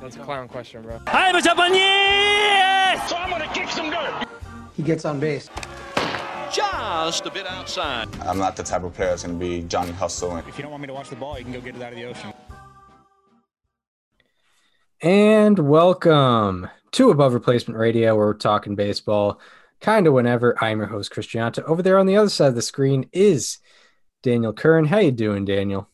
That's a clown question, bro. I'm Japanese! So I'm gonna kick some dirt. He gets on base. Just a bit outside. I'm not the type of player that's going to be Johnny Hustle. If you don't want me to watch the ball, you can go get it out of the ocean. And welcome to Above Replacement Radio, where we're talking baseball kind of whenever. I'm your host, Christianta. Over there on the other side of the screen is Daniel Curran. How you doing, Daniel?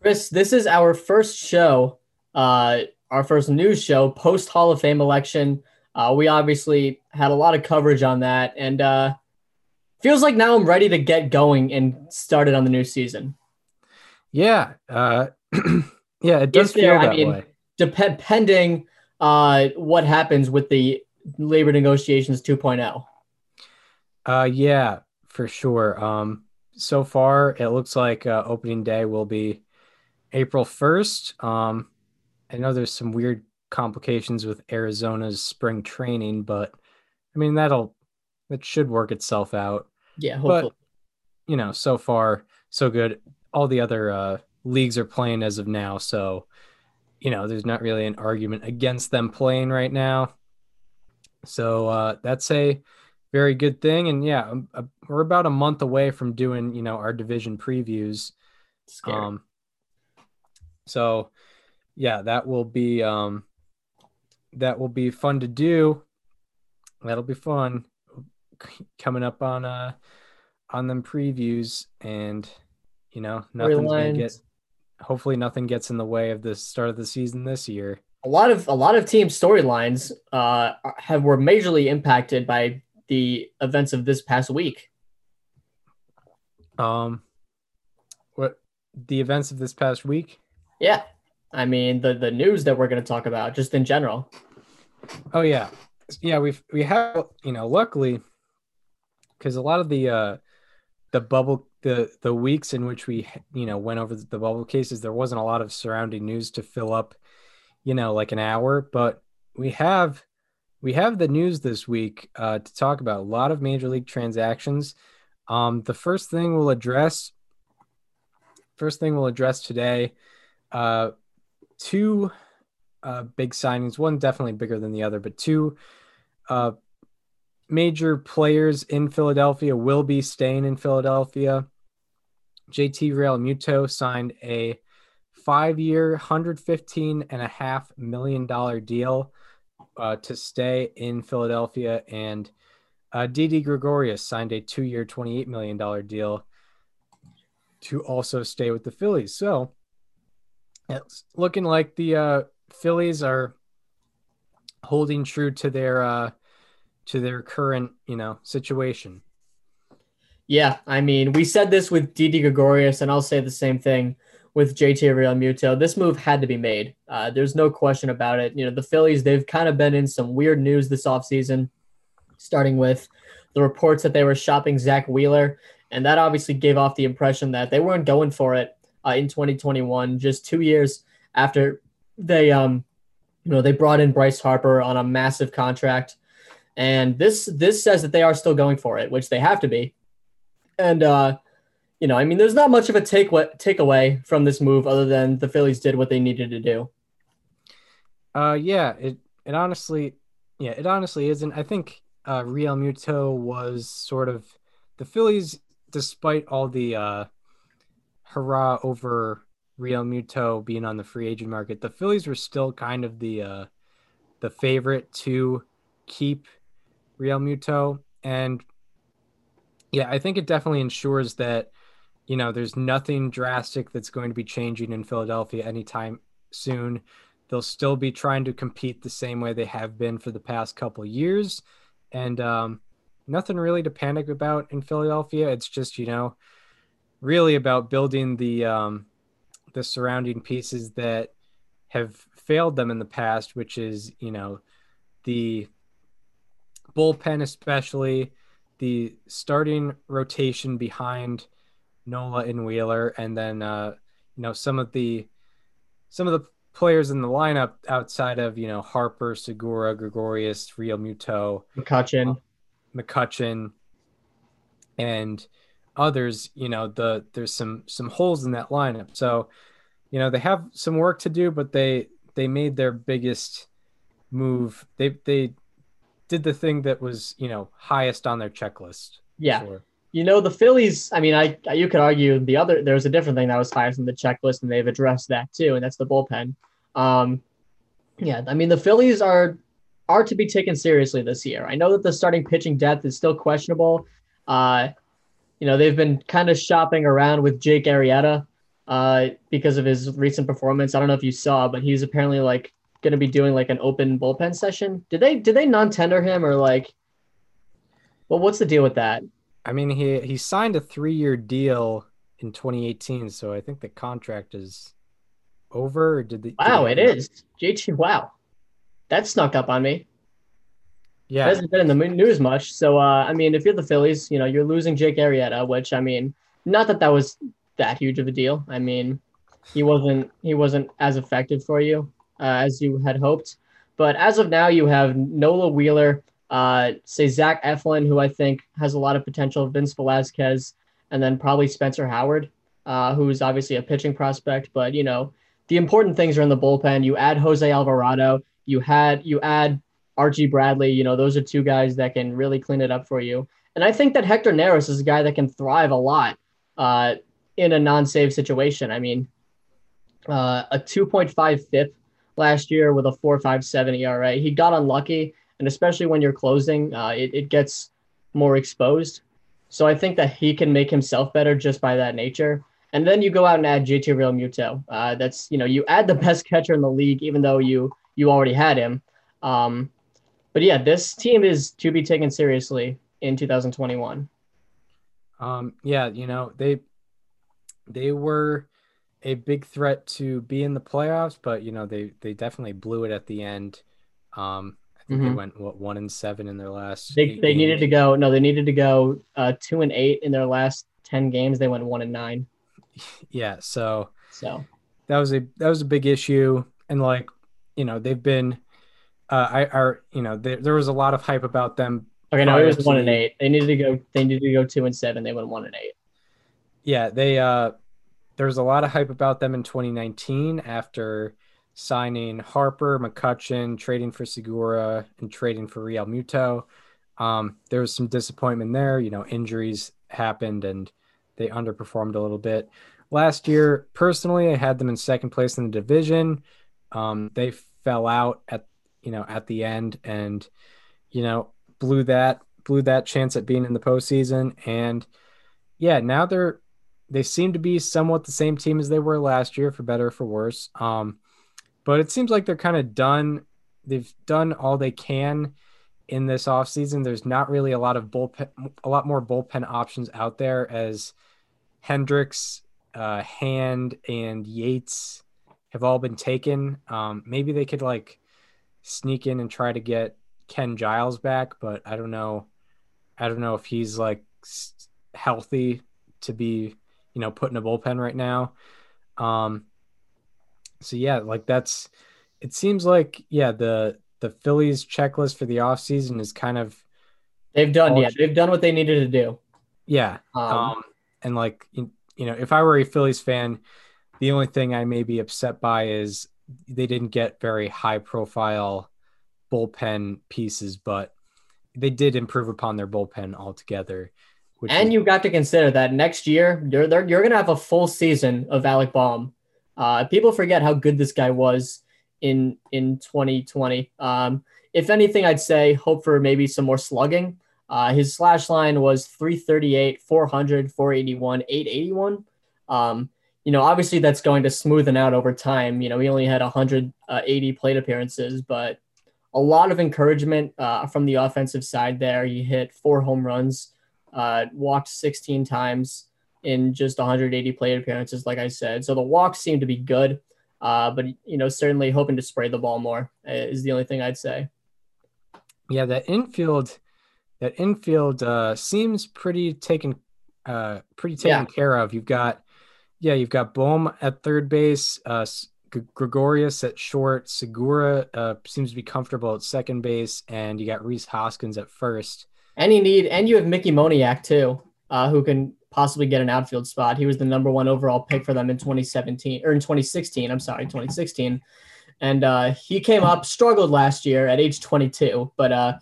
Chris, this is our first show, uh, our first news show post Hall of Fame election. Uh, we obviously had a lot of coverage on that, and uh, feels like now I'm ready to get going and started on the new season. Yeah, uh, yeah, it does If feel there- I that mean, way. Dep- pending uh, what happens with the labor negotiations oh. 2.0. Uh, yeah, for sure. Um, so far it looks like uh, opening day will be April 1st. Um, I know there's some weird complications with Arizona's spring training, but I mean that'll that should work itself out. Yeah, hopefully. But you know, so far so good. All the other uh, leagues are playing as of now, so you know, there's not really an argument against them playing right now. So uh, that's a very good thing. And yeah, um, uh, we're about a month away from doing, you know, our division previews. Scary. Um, so yeah, that will be um, that will be fun to do. That'll be fun coming up on uh on them previews and you know nothing's gonna get hopefully nothing gets in the way of the start of the season this year. a lot of a lot of team storylines uh, have were majorly impacted by the events of this past week. Um what the events of this past week? Yeah, I mean the the news that we're going to talk about just in general. Oh yeah, yeah. We've we have you know luckily because a lot of the uh the bubble the the weeks in which we you know went over the bubble cases there wasn't a lot of surrounding news to fill up you know like an hour but we have we have the news this week uh to talk about a lot of major league transactions um the first thing we'll address first thing we'll address today uh two uh, big signings. One definitely bigger than the other, but two uh, major players in Philadelphia will be staying in Philadelphia. JT Realmuto signed a five-year, $115.5 million deal uh, to stay in Philadelphia. And uh, Didi Gregorius signed a two-year, $28 million deal to also stay with the Phillies. So it's looking like the uh, Phillies are holding true to their uh to their current, you know, situation. Yeah, I mean we said this with Didi Gregorius, and I'll say the same thing with JT Realmuto. This move had to be made. Uh, there's no question about it. You know the Phillies they've kind of been in some weird news this offseason, starting with the reports that they were shopping Zack Wheeler, and that obviously gave off the impression that they weren't going for it uh, in 2021, just two years after they um you know they brought in Bryce Harper on a massive contract. And this this says that they are still going for it which they have to be. And uh you know I mean there's not much of a take takeaway from this move other than the Phillies did what they needed to do. Uh yeah, it it honestly yeah, it honestly isn't. I think uh Realmuto was sort of the Phillies despite all the uh hurrah over Realmuto being on the free agent market, the Phillies were still kind of the uh the favorite to keep Realmuto and yeah, I think it definitely ensures that you know there's nothing drastic that's going to be changing in Philadelphia anytime soon. They'll still be trying to compete the same way they have been for the past couple years and um nothing really to panic about in Philadelphia. It's just, you know, really about building the um the surrounding pieces that have failed them in the past, which is, you know, the bullpen, especially the starting rotation behind Nola and Wheeler, and then, uh, you know, some of the some of the players in the lineup outside of, you know, Harper, Segura, Gregorius, Realmuto, McCutcheon. McCutcheon, and others, you know, the there's some some holes in that lineup. So, you know, they have some work to do, but they they made their biggest move. They they did the thing that was you know highest on their checklist. Yeah. You know, the Phillies, I mean, I you could argue the other there's a different thing that was highest on the checklist, and they've addressed that too, and that's the bullpen. Um yeah, I mean the Phillies are are to be taken seriously this year. I know that the starting pitching depth is still questionable. Uh you know, they've been kind of shopping around with Jake Arrieta uh because of his recent performance. I don't know if you saw, but he's apparently like gonna be doing like an open bullpen session. Did they did they non-tender him or like well what's the deal with that? I mean, he he signed a three year deal in 2018, so I think the contract is over. Did the Wow, did it is. JT, wow. That snuck up on me. Yeah, hasn't been in the news much. So, uh, I mean, if you're the Phillies, you know, you're losing Jake Arrieta, which, I mean, not that that was that huge of a deal. I mean, he wasn't he wasn't as effective for you uh, as you had hoped. But as of now, you have Nola Wheeler, uh, say Zach Eflin, who I think has a lot of potential, Vince Velasquez, and then probably Spencer Howard, uh, who's obviously a pitching prospect. But you know, the important things are in the bullpen. You add Jose Alvarado. You had you add Archie Bradley. You know, those are two guys that can really clean it up for you. And I think that Hector Neris is a guy that can thrive a lot uh, in a non-save situation. I mean, uh, a 2.5 FIP last year with a 4.57 ERA. He got unlucky, and especially when you're closing, uh, it, it gets more exposed. So I think that he can make himself better just by that nature. And then you go out and add JT Realmuto. Uh, that's you know you add the best catcher in the league, even though you you already had him. Um, but yeah, this team is to be taken seriously in 2021. um, yeah, you know they they were a big threat to be in the playoffs, but you know they they definitely blew it at the end. Um, I think they Mhm. went what one and seven in their last. They, they needed to go no, they needed to go uh, two and eight in their last ten games. They went one and nine. Yeah, so So that was a that was a big issue, and like you know they've been. Uh, I are you know there, there was a lot of hype about them okay, no, it was one and eight. They needed to go. They needed to go two and seven. They went one and eight. Yeah, they uh there was a lot of hype about them in 2019 after signing Harper, McCutcheon, trading for Segura, and trading for Realmuto. Um, there was some disappointment there. You know, injuries happened and they underperformed a little bit. Last year, personally, I had them in second place in the division. Um, they fell out at you know at the end and you know blew that blew that chance at being in the postseason. And yeah, now they're they seem to be somewhat the same team as they were last year, for better or for worse. Um, but it seems like they're kind of done. They've done all they can in this offseason. There's not really a lot of bullpen, a lot more bullpen options out there as Hendriks, uh, Hand, and Yates have all been taken. Um, maybe they could like sneak in and try to get Ken Giles back, but I don't know. I don't know if he's like healthy to be, you know, put in a bullpen right now. Um, so yeah, like that's. It seems like yeah the the Phillies checklist for the offseason is kind of They've done. All- Yeah, they've done what they needed to do. yeah Um, um, and like you, you know, if I were a Phillies fan, the only thing I may be upset by is they didn't get very high profile bullpen pieces, but they did improve upon their bullpen altogether. And is- you got to consider that next year you're they're, you're gonna have a full season of Alec Bohm. Uh, people forget how good this guy was in in 2020. Um, if anything, I'd say hope for maybe some more slugging. Uh, his slash line was 338, 400, 481, 881. Um, you know, obviously that's going to smoothen out over time. You know, he only had 180 plate appearances, but a lot of encouragement uh, from the offensive side there. He hit four home runs, uh, walked 16 times in just 180 plate appearances, like I said. So the walks seem to be good, uh, but you know, certainly hoping to spray the ball more uh, is the only thing I'd say. yeah, that infield, that infield uh, seems pretty taken, uh, pretty taken Yeah. care of. You've got, yeah, you've got Bohm at third base, uh, Gregorius at short, Segura uh, seems to be comfortable at second base, and you got Rhys Hoskins at first. And you need, and you have Mickey Moniak too, uh, who can possibly get an outfield spot. He was the number one overall pick for them in 2017 or in 2016. I'm sorry, 2016. and uh, he came up, struggled last year at age 22, but uh,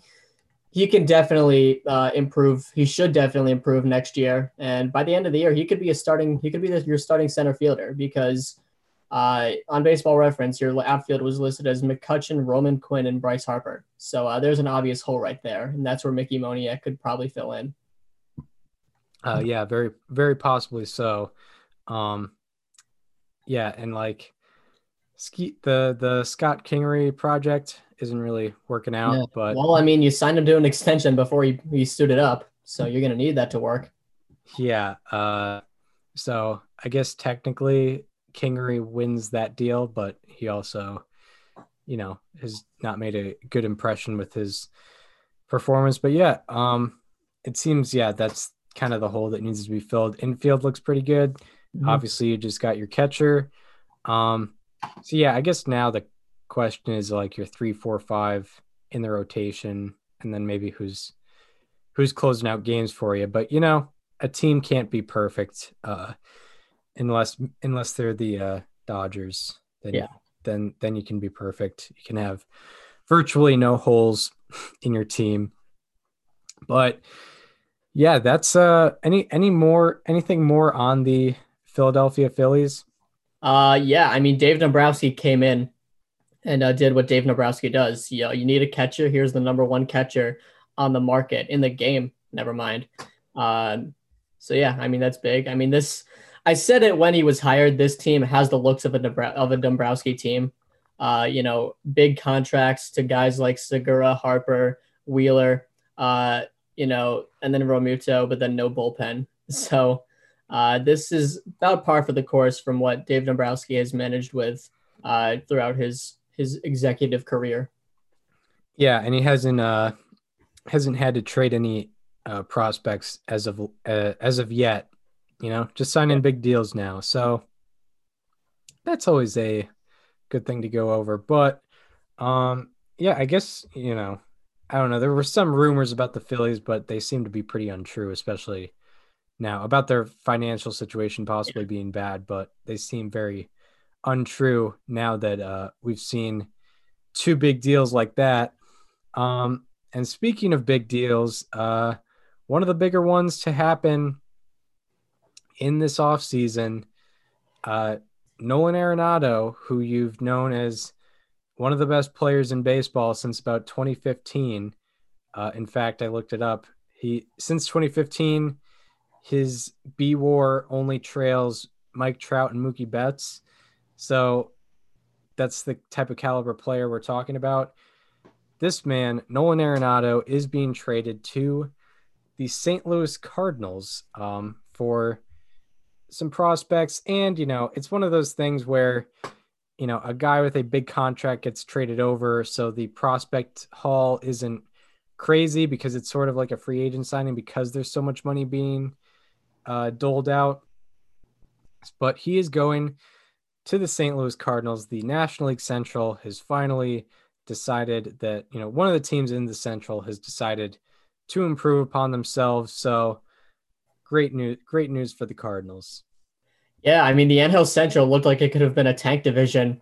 he can definitely uh, improve. He should definitely improve next year, and by the end of the year, he could be a starting. He could be the, your starting center fielder because uh, on Baseball Reference, your outfield was listed as McCutcheon, Roman Quinn, and Bryce Harper. So uh, there's an obvious hole right there, and that's where Mickey Moniak could probably fill in. Uh, yeah, very, very possibly so. Um, yeah, and like ski the the Scott Kingery project isn't really working out, but Well, I mean, you signed him to an extension before he, he suited up, so you're gonna need that to work. yeah. Uh, so I guess technically Kingery wins that deal, but he also, you know, has not made a good impression with his performance. But yeah, um, it seems yeah that's kind of the hole that needs to be filled. Infield looks pretty good. Mhm. Obviously, you just got your catcher. Um, so yeah, I guess now the question is like your three, four, five in the rotation, and then maybe who's who's closing out games for you. But you know, a team can't be perfect uh, unless unless they're the uh, Dodgers. Then Yeah. then then you can be perfect. You can have virtually no holes in your team. But yeah, that's uh any any more anything more on the Philadelphia Phillies? Uh, yeah, I mean, Dave Dombrowski came in and uh, did what Dave Dombrowski does. You know, you need a catcher. Here's the number one catcher on the market in the game. Never mind. Um, so yeah, I mean that's big. I mean this. I said it when he was hired. This team has the looks of a of a Dombrowski team. Uh, you know, big contracts to guys like Segura, Harper, Wheeler. Uh, you know, and then Realmuto, but then no bullpen. So uh, this is about par for the course from what Dave Dombrowski has managed with uh, throughout his his executive career. Yeah, and he hasn't uh hasn't had to trade any uh prospects as of uh, as of yet, you know, just signing big deals now. So that's always a good thing to go over. But um yeah, I guess, you know, I don't know. There were some rumors about the Phillies, but they seem to be pretty untrue, especially now about their financial situation possibly being bad, but they seem very untrue now that uh we've seen two big deals like that. Um, and speaking of big deals, uh, one of the bigger ones to happen in this offseason, uh, Nolan Arenado, who you've known as one of the best players in baseball since about 2015. Uh, in fact, I looked it up. He since 2015, his B WAR only trails Mike Trout and Mookie Betts. So that's the type of caliber player we're talking about. This man, Nolan Arenado, is being traded to the St. Louis Cardinals um, for some prospects. And, you know, it's one of those things where, you know, a guy with a big contract gets traded over. So the prospect haul isn't crazy because it's sort of like a free agent signing because there's so much money being uh, doled out. But he is going to the St. Louis Cardinals. The National League Central has finally decided that, you know, one of the teams in the Central has decided to improve upon themselves. So great news, great news for the Cardinals. Yeah, I mean the NL Central looked like it could have been a tank division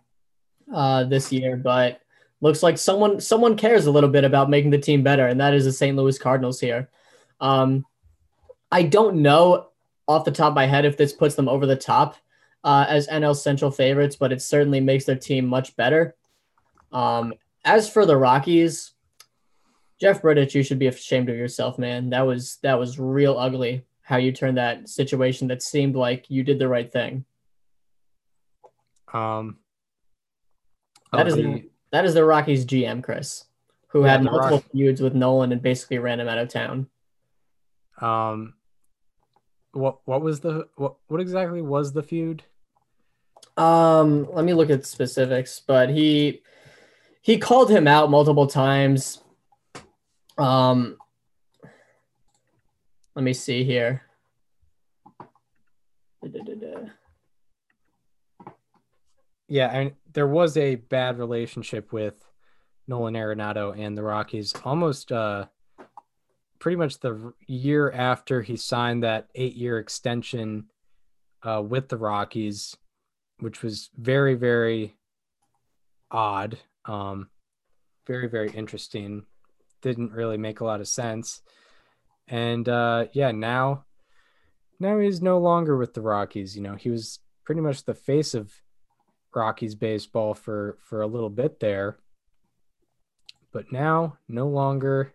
uh, this year, but looks like someone someone cares a little bit about making the team better, and that is the St. Louis Cardinals here. Um, I don't know off the top of my head if this puts them over the top uh, as NL Central favorites, but it certainly makes their team much better. Um, as for the Rockies, Jeff Bridich, you should be ashamed of yourself, man. That was that was real ugly how you turned that situation that seemed like you did the right thing. Um, That is the- the, that is the Rockies GM, Chris, who Yeah, had multiple Rock- feuds with Nolan and basically ran him out of town. um, what what was the what what exactly was the feud? Um, let me look at specifics, but he he called him out multiple times. Um, let me see here. Yeah, mean, there was a bad relationship with Nolan Arenado and the Rockies. Almost uh, pretty much the year after he signed that eight-year extension uh, with the Rockies, which was very, very odd. Um, very very interesting. Didn't really make a lot of sense. And uh, yeah, now now he's no longer with the Rockies. You know, he was pretty much the face of Rockies baseball for for a little bit there. But now no longer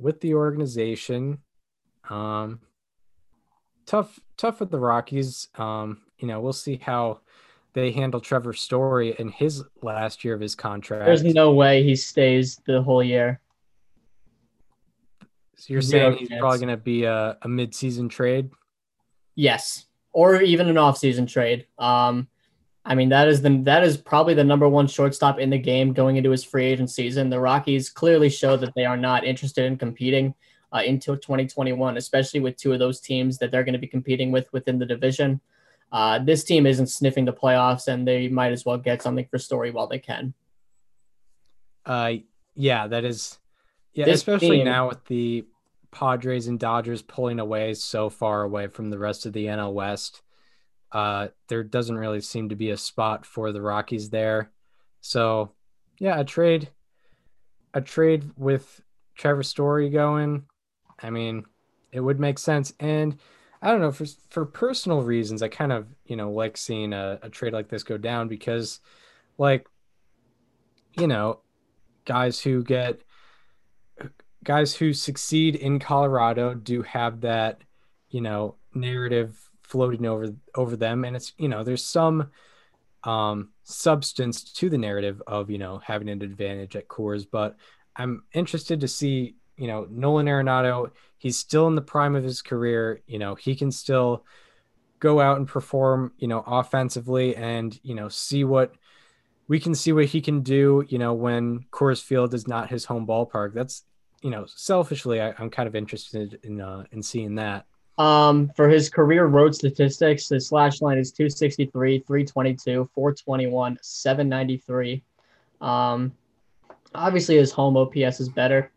with the organization. Um tough tough with the Rockies. Um, you know, we'll see how they handle Trevor Story in his last year of his contract. There's no way he stays the whole year. so you're zero saying he's chance. probably going to be a, a mid-season trade. Yes, or even an off-season trade. Um, I mean that is the that is probably the number one shortstop in the game going into his free agent season. The Rockies clearly show that they are not interested in competing uh, until 2021, especially with two of those teams that they're going to be competing with within the division. Uh, this team isn't sniffing the playoffs, and they might as well get something for Story while they can. Uh, yeah, that is. Yeah, This especially team- now with the Padres and Dodgers pulling away so far away from the rest of the NL West. Uh, there doesn't really seem to be a spot for the Rockies there. So, yeah, a trade, a trade with Trevor Story going. I mean, it would make sense. And I don't know for for personal reasons, I kind of you know like seeing a, a trade like this go down because, like, you know, guys who get guys who succeed in Colorado do have that, you know, narrative floating over over them and it's, you know, there's some um substance to the narrative of, you know, having an advantage at Coors, but I'm interested to see, you know, Nolan Arenado, he's still in the prime of his career, you know, he can still go out and perform, you know, offensively and, you know, see what we can see what he can do, you know, when Coors Field is not his home ballpark. That's, you know, selfishly, I, I'm kind of interested in uh, in seeing that. Um, for his career road statistics, the slash line is 263, 322, 421, 793. Um, obviously, his home OPS is better.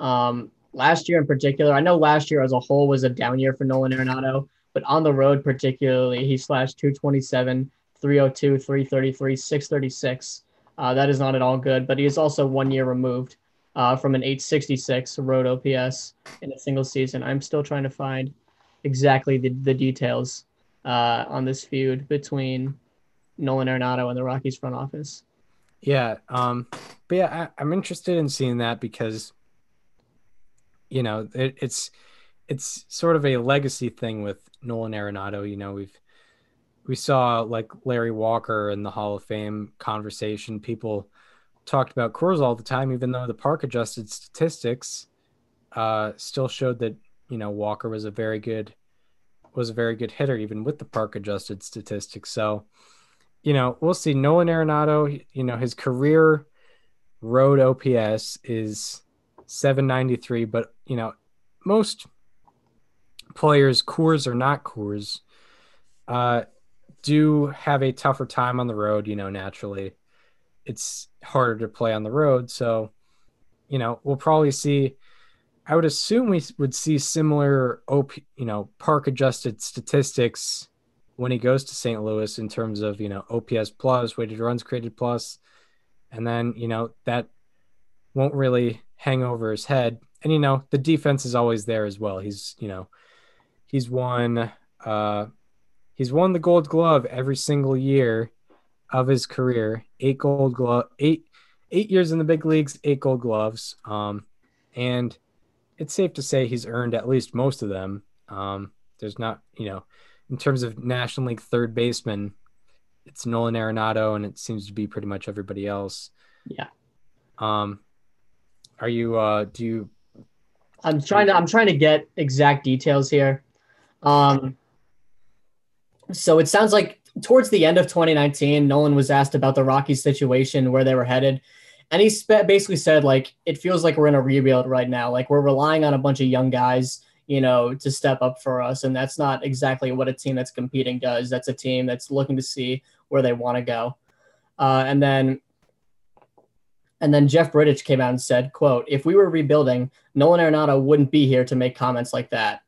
Um, last year in particular, I know last year as a whole was a down year for Nolan Arenado, but on the road particularly, he slashed 227, 302, 333, 636. Uh, that is not at all good, but he is also one year removed uh, from an 866 road OPS in a single season. I'm still trying to find exactly the, the details uh, on this feud between Nolan Arenado and the Rockies front office. Yeah, um, but yeah, I, I'm interested in seeing that because, you know, it, it's it's sort of a legacy thing with Nolan Arenado. You know, we've we saw like Larry Walker in the Hall of Fame conversation. People talked about Coors all the time, even though the park adjusted statistics uh, still showed that you know Walker was a very good was a very good hitter, even with the park adjusted statistics. So, you know, we'll see. Nolan Arenado, you know, his career road OPS is 793, but you know, most players, Coors or not Coors, uh, do have a tougher time on the road. You know, naturally, it's harder to play on the road. So, you know, we'll probably see. I would assume we would see similar, op, you know, park adjusted statistics when he goes to St. Louis in terms of you know OPS plus, weighted runs created plus, and then you know that won't really hang over his head. And you know the defense is always there as well. He's you know he's won uh he's won the Gold Glove every single year of his career. Eight Gold Glove, eight eight years in the big leagues, eight Gold Gloves. Um, and it's safe to say he's earned at least most of them. Um, there's not you know in terms of National League third baseman, it's Nolan Arenado, and it seems to be pretty much everybody else. Yeah. Um, are you? Uh, do you? I'm trying to I'm trying to get exact details here. Um, so it sounds like towards the end of 2019, Nolan was asked about the Rockies situation, where they were headed, and he basically said like it feels like we're in a rebuild right now. Like we're relying on a bunch of young guys, you know, to step up for us, and that's not exactly what a team that's competing does. That's a team that's looking to see where they want to go. Uh, and then and then Jeff Bridich came out and said, quote, if we were rebuilding, Nolan Arenado wouldn't be here to make comments like that.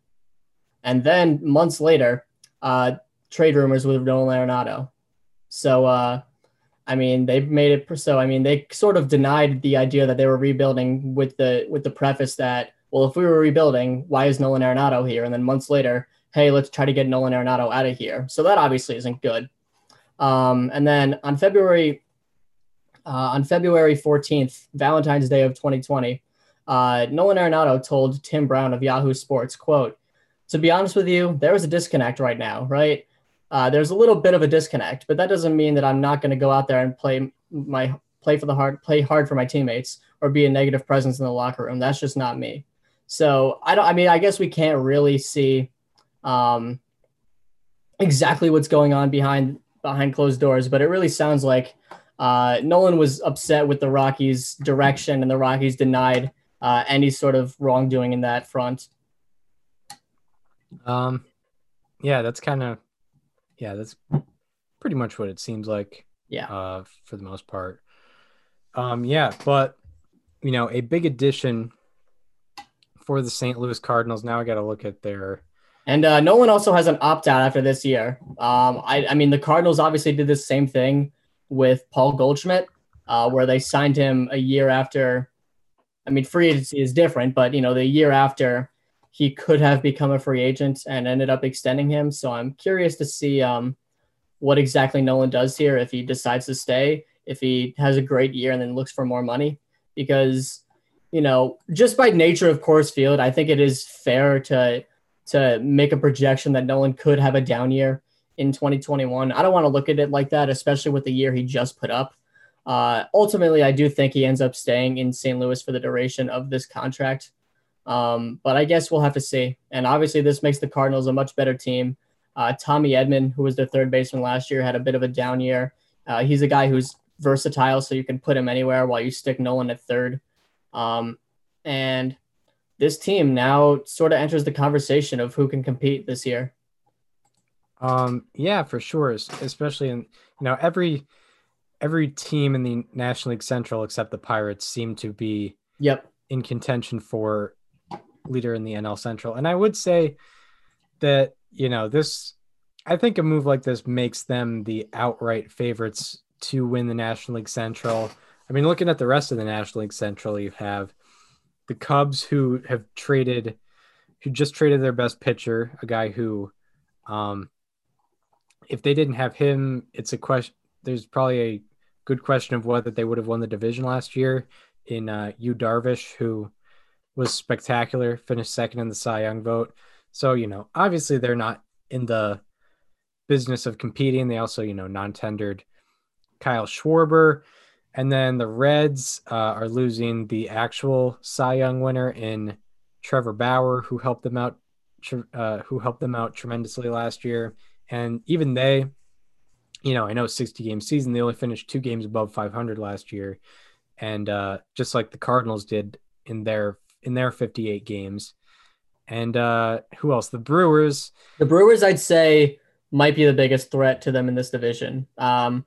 And then months later, uh, trade rumors with Nolan Arenado. So uh, I mean, they made it so. I mean, they sort of denied the idea that they were rebuilding with the with the preface that, well, if we were rebuilding, why is Nolan Arenado here? And then months later, hey, let's try to get Nolan Arenado out of here. So that obviously isn't good. Um, and then on February uh, on February 14th, Valentine's Day of 2020, uh, Nolan Arenado told Tim Brown of Yahoo Sports, "quote To be honest with you, there is a disconnect right now, right? Uh, there's a little bit of a disconnect, but that doesn't mean that I'm not going to go out there and play my play for the hard play hard for my teammates or be a negative presence in the locker room. That's just not me. So I don't. I mean, I guess we can't really see um, exactly what's going on behind behind closed doors, but it really sounds like uh, Nolan was upset with the Rockies' direction, and the Rockies denied uh, any sort of wrongdoing in that front. Um, yeah, that's kind of yeah, that's pretty much what it seems like. Yeah. Uh, for the most part. Um, yeah, but you know, a big addition for the St. Louis Cardinals. Now I got to look at their. And uh, Nolan also has an opt out after this year. Um, I, I mean, the Cardinals obviously did the same thing with Paul Goldschmidt, uh, where they signed him a year after. I mean, free agency is different, but you know, the year after he could have become a free agent and ended up extending him. So I'm curious to see um, what exactly Nolan does here if he decides to stay, if he has a great year and then looks for more money. Because, you know, just by nature of Coors Field, I think it is fair to to make a projection that Nolan could have a down year in 2021. I don't want to look at it like that, especially with the year he just put up. Uh, ultimately, I do think he ends up staying in St. Louis for the duration of this contract. Um, but I guess we'll have to see. And obviously, this makes the Cardinals a much better team. Uh, Tommy Edman, who was their third baseman last year, had a bit of a down year. Uh, he's a guy who's versatile, so you can put him anywhere while you stick Nolan at third. Um, and this team now sort of enters the conversation of who can compete this year. Um, yeah, for sure. Especially in you know every every team in the National League Central except the Pirates seem to be yep in contention for leader in the NL Central. And I would say that, you know, this, I think a move like this makes them the outright favorites to win the National League Central. I mean, looking at the rest of the National League Central, you have the Cubs who have traded, who just traded their best pitcher, a guy who, um, if they didn't have him, it's a question. There's probably a good question of whether they would have won the division last year in uh, Yu Darvish, who was spectacular, finished second in the Cy Young vote. So, you know, obviously they're not in the business of competing. They also, you know, non tendered Kyle Schwarber. And then the Reds uh, are losing the actual Cy Young winner in Trevor Bauer, who helped them out, uh, who helped them out tremendously last year. And even they, you know, I know 60 game season, they only finished two games above 500 last year. And uh, just like the Cardinals did in their in their 58 games. And uh, who else? The Brewers. The Brewers, I'd say, might be the biggest threat to them in this division. Um,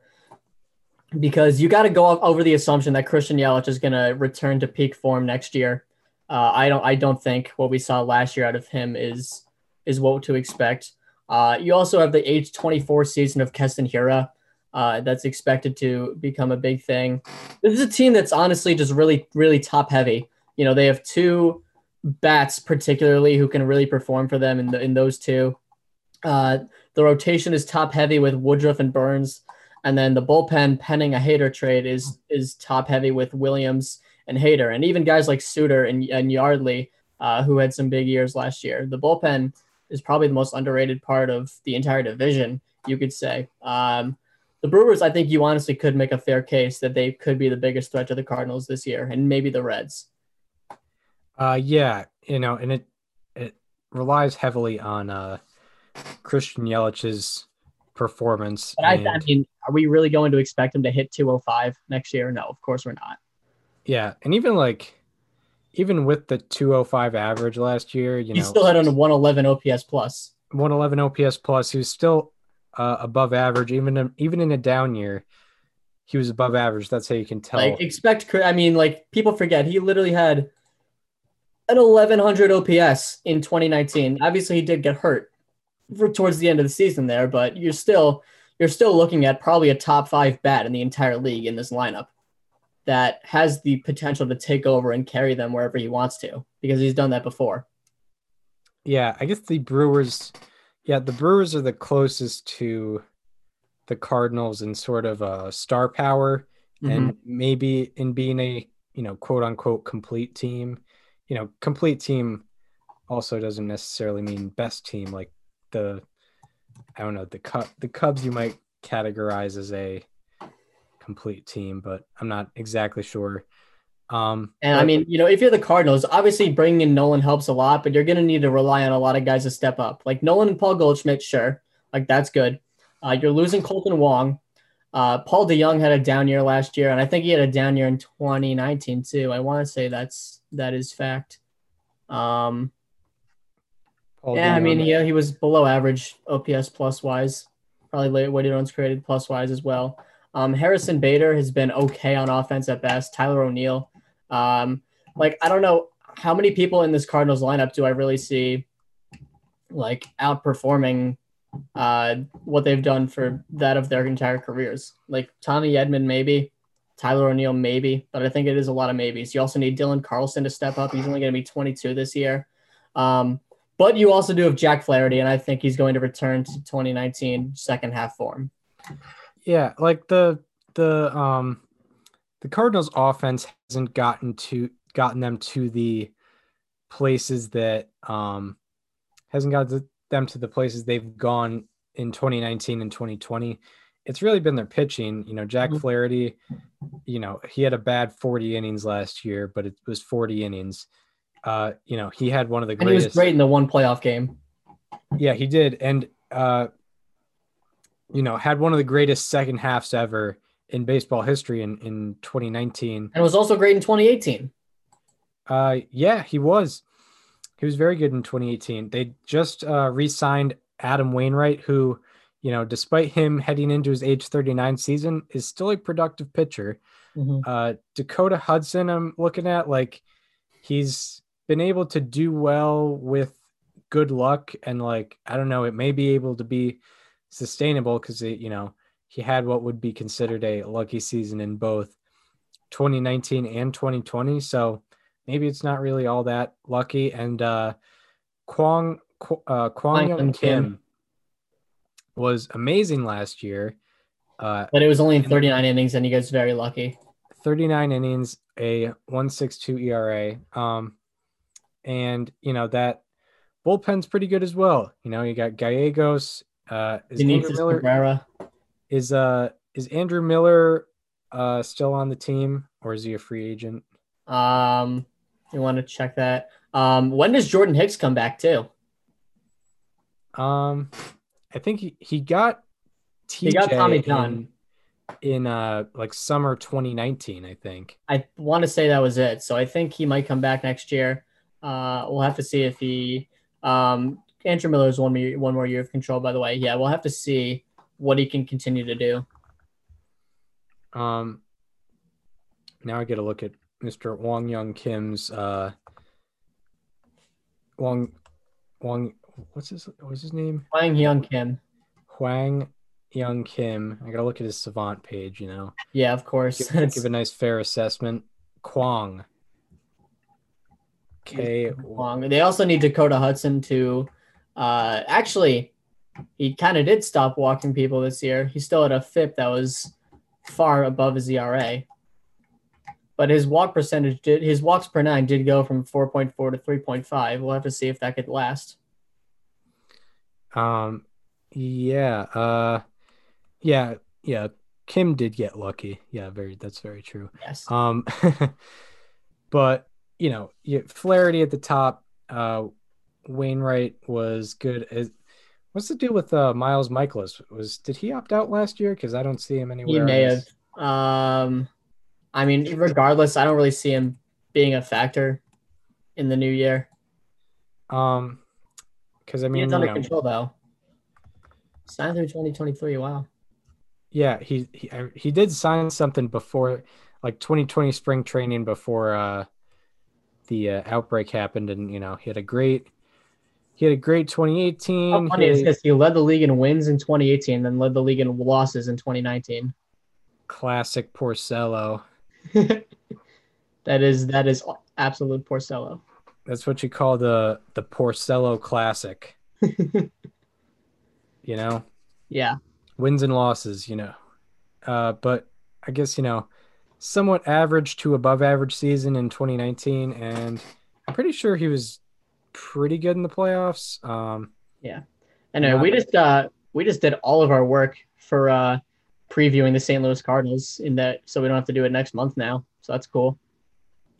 because you got to go over the assumption that Christian Yelich is going to return to peak form next year. Uh, I don't. I don't think what we saw last year out of him is is what to expect. Uh, you also have the age 24 season of Keston Hiura Uh, that's expected to become a big thing. This is a team that's honestly just really, really top heavy. You know, they have two bats particularly who can really perform for them in the, in those two. Uh, the rotation is top heavy with Woodruff and Burnes, and then the bullpen pending a Hader trade is is top heavy with Williams and Hader, and even guys like Suter and, and Yardley, uh, who had some big years last year. The bullpen is probably the most underrated part of the entire division, you could say. Um, the Brewers, I think you honestly could make a fair case that they could be the biggest threat to the Cardinals this year, and maybe the Reds. Uh, yeah, you know, and it it relies heavily on uh Christian Yelich's performance. But and, I, I mean, are we really going to expect him to hit 205 next year? No, of course we're not. Yeah, and even like even with the 205 average last year, you he know, still had on a 111 OPS plus. 111 OPS plus. He was still uh, above average, even in, even in a down year. He was above average. That's how you can tell. Like expect. I mean, like people forget he literally had an 1100 OPS in 2019. Obviously, he did get hurt for, towards the end of the season there, but you're still you're still looking at probably a top five bat in the entire league in this lineup that has the potential to take over and carry them wherever he wants to because he's done that before. Yeah, I guess the Brewers, yeah, the Brewers are the closest to the Cardinals in sort of a star power mm-hmm. and maybe in being a, you know, quote unquote complete team. You know, complete team also doesn't necessarily mean best team like the I don't know, the Cub the Cubs you might categorize as a complete team, but I'm not exactly sure. Um And I mean, you know, if you're the Cardinals, obviously bringing in Nolan helps a lot, but you're going to need to rely on a lot of guys to step up. Like Nolan and Paul Goldschmidt, sure, like that's good. Uh, you're losing Kolten Wong. Uh, Paul DeYoung had a down year last year, and I think he had a down year in 2019 too. I want to say that's that is fact. Um, Paul yeah, I mean, yeah, he was below average OPS plus wise, probably late weighted runs created plus wise as well. Um, Harrison Bader has been okay on offense at best. Tyler O'Neill, um, like I don't know how many people in this Cardinals lineup do I really see like outperforming uh, what they've done for that of their entire careers. Like Tommy Edman, maybe. Tyler O'Neill, maybe, but I think it is a lot of maybes. You also need Dylan Carlson to step up. He's only going to be 22 this year. Um, but you also do have Jack Flaherty, and I think he's going to return to 2019 second half form. Yeah, like the the um the Cardinals offense hasn't gotten to gotten them to the places that um hasn't got the, them to the places they've gone in 2019 and 2020. It's really been their pitching, you know, Jack Mhm. Flaherty, you know, he had a bad 40 innings last year, but it was 40 innings. Uh, you know, he had one of the And he was great in the one playoff game. yeah, he did, and uh, you know, had one of the greatest second halves ever in baseball history in in 2019. And was also great in 2018. Uh, yeah, he was. He was very good in 2018. They just uh, re-signed Adam Wainwright, who, you know, despite him heading into his age 39 season, is still a productive pitcher. Uh, Dakota Hudson, I'm looking at like he's been able to do well with good luck, and like I don't know, it may be able to be sustainable because you know he had what would be considered a lucky season in both 2019 and 2020. So maybe it's not really all that lucky. And uh, Kwang Qu- uh, Kwang Young Kim. Kim was amazing last year. Uh, But it was only in 39 innings, and he gets very lucky. 39 innings, a 162 ERA. Um, and you know that bullpen's pretty good as well. You know, you got Gallegos. Uh, is Andrew Miller Cabrera. is uh is Andrew Miller uh still on the team or is he a free agent? Um, you want to check that. Um, when does Jordan Hicks come back too? Um, I think he, he got TJ He got Tommy in- John. in uh like summer 2019, I think. I want to say that was it. So I think he might come back next year. Uh, we'll have to see if he. Um, Andrew Miller's one more one more year of control. By the way, yeah, we'll have to see what he can continue to do. Um, now I get a look at Mr. Wong Young Kim's uh Wong Wong what's his what's his name? Wang Young Kim. Huang Young Kim. I gotta look at his savant page, you know. Yeah, of course. Give, give a nice fair assessment. Kwong. K Wong. They also need Dakota Hudson to. Uh, actually, he kind of did stop walking people this year. He still had a FIP that was far above his ERA, but his walk percentage did. His walks per nine did go from four point four to three point five. We'll have to see if that could last. Um yeah, uh yeah, yeah. Kim did get lucky. Yeah, very that's very true. Yes. Um, but you know, Flaherty at the top. Uh, Wainwright was good. As, what's the deal with uh, Miles Mikolas? Was did he opt out last year? Because I don't see him anywhere. He may this- have. Um, I mean, regardless, I don't really see him being a factor in the new year. Um, because I mean, he's under know, control though. Signed through 2023. Wow. yeah, he he he did sign something before, like 2020 spring training before uh the uh, outbreak happened, and you know he had a great he had a great 2018. How funny He is this? He led the league in wins in 2018, then led the league in losses in 2019. classic Porcello. That is that is absolute Porcello. That's what you call the the Porcello Classic. you know, Yeah, wins and losses. You know, uh, but I guess you know, somewhat average to above average season in 2019, and I'm pretty sure he was pretty good in the playoffs. Um, Yeah. anyway, we just uh we just did all of our work for uh previewing the St. Louis Cardinals in that, so we don't have to do it next month now. So that's cool.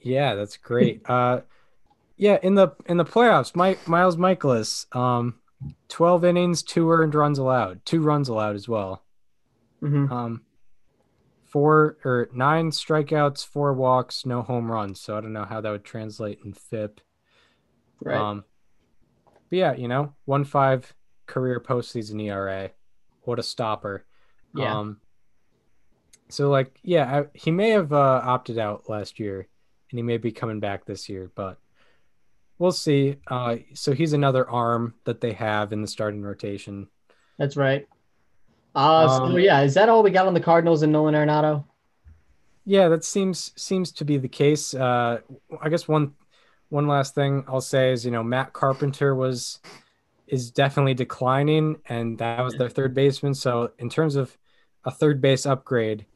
Yeah, that's great. uh yeah, in the in the playoffs, Mike Miles Mikolas, um 12 innings, two earned runs allowed, two runs allowed as well. hmm Um four or nine strikeouts, four walks, no home runs. So I don't know how that would translate in FIP. Right. Um but yeah, you know, one five career postseason ERA. What a stopper. Yeah. Um so like yeah, I, he may have uh, opted out last year and he may be coming back this year, but we'll see. Uh so he's another arm that they have in the starting rotation. That's right. Uh, so Um, yeah, is that all we got on the Cardinals and Nolan Arenado? Yeah, that seems seems to be the case. Uh, I guess one one last thing I'll say is you know Matt Carpenter was is definitely declining, and that was their third baseman. So in terms of a third base upgrade,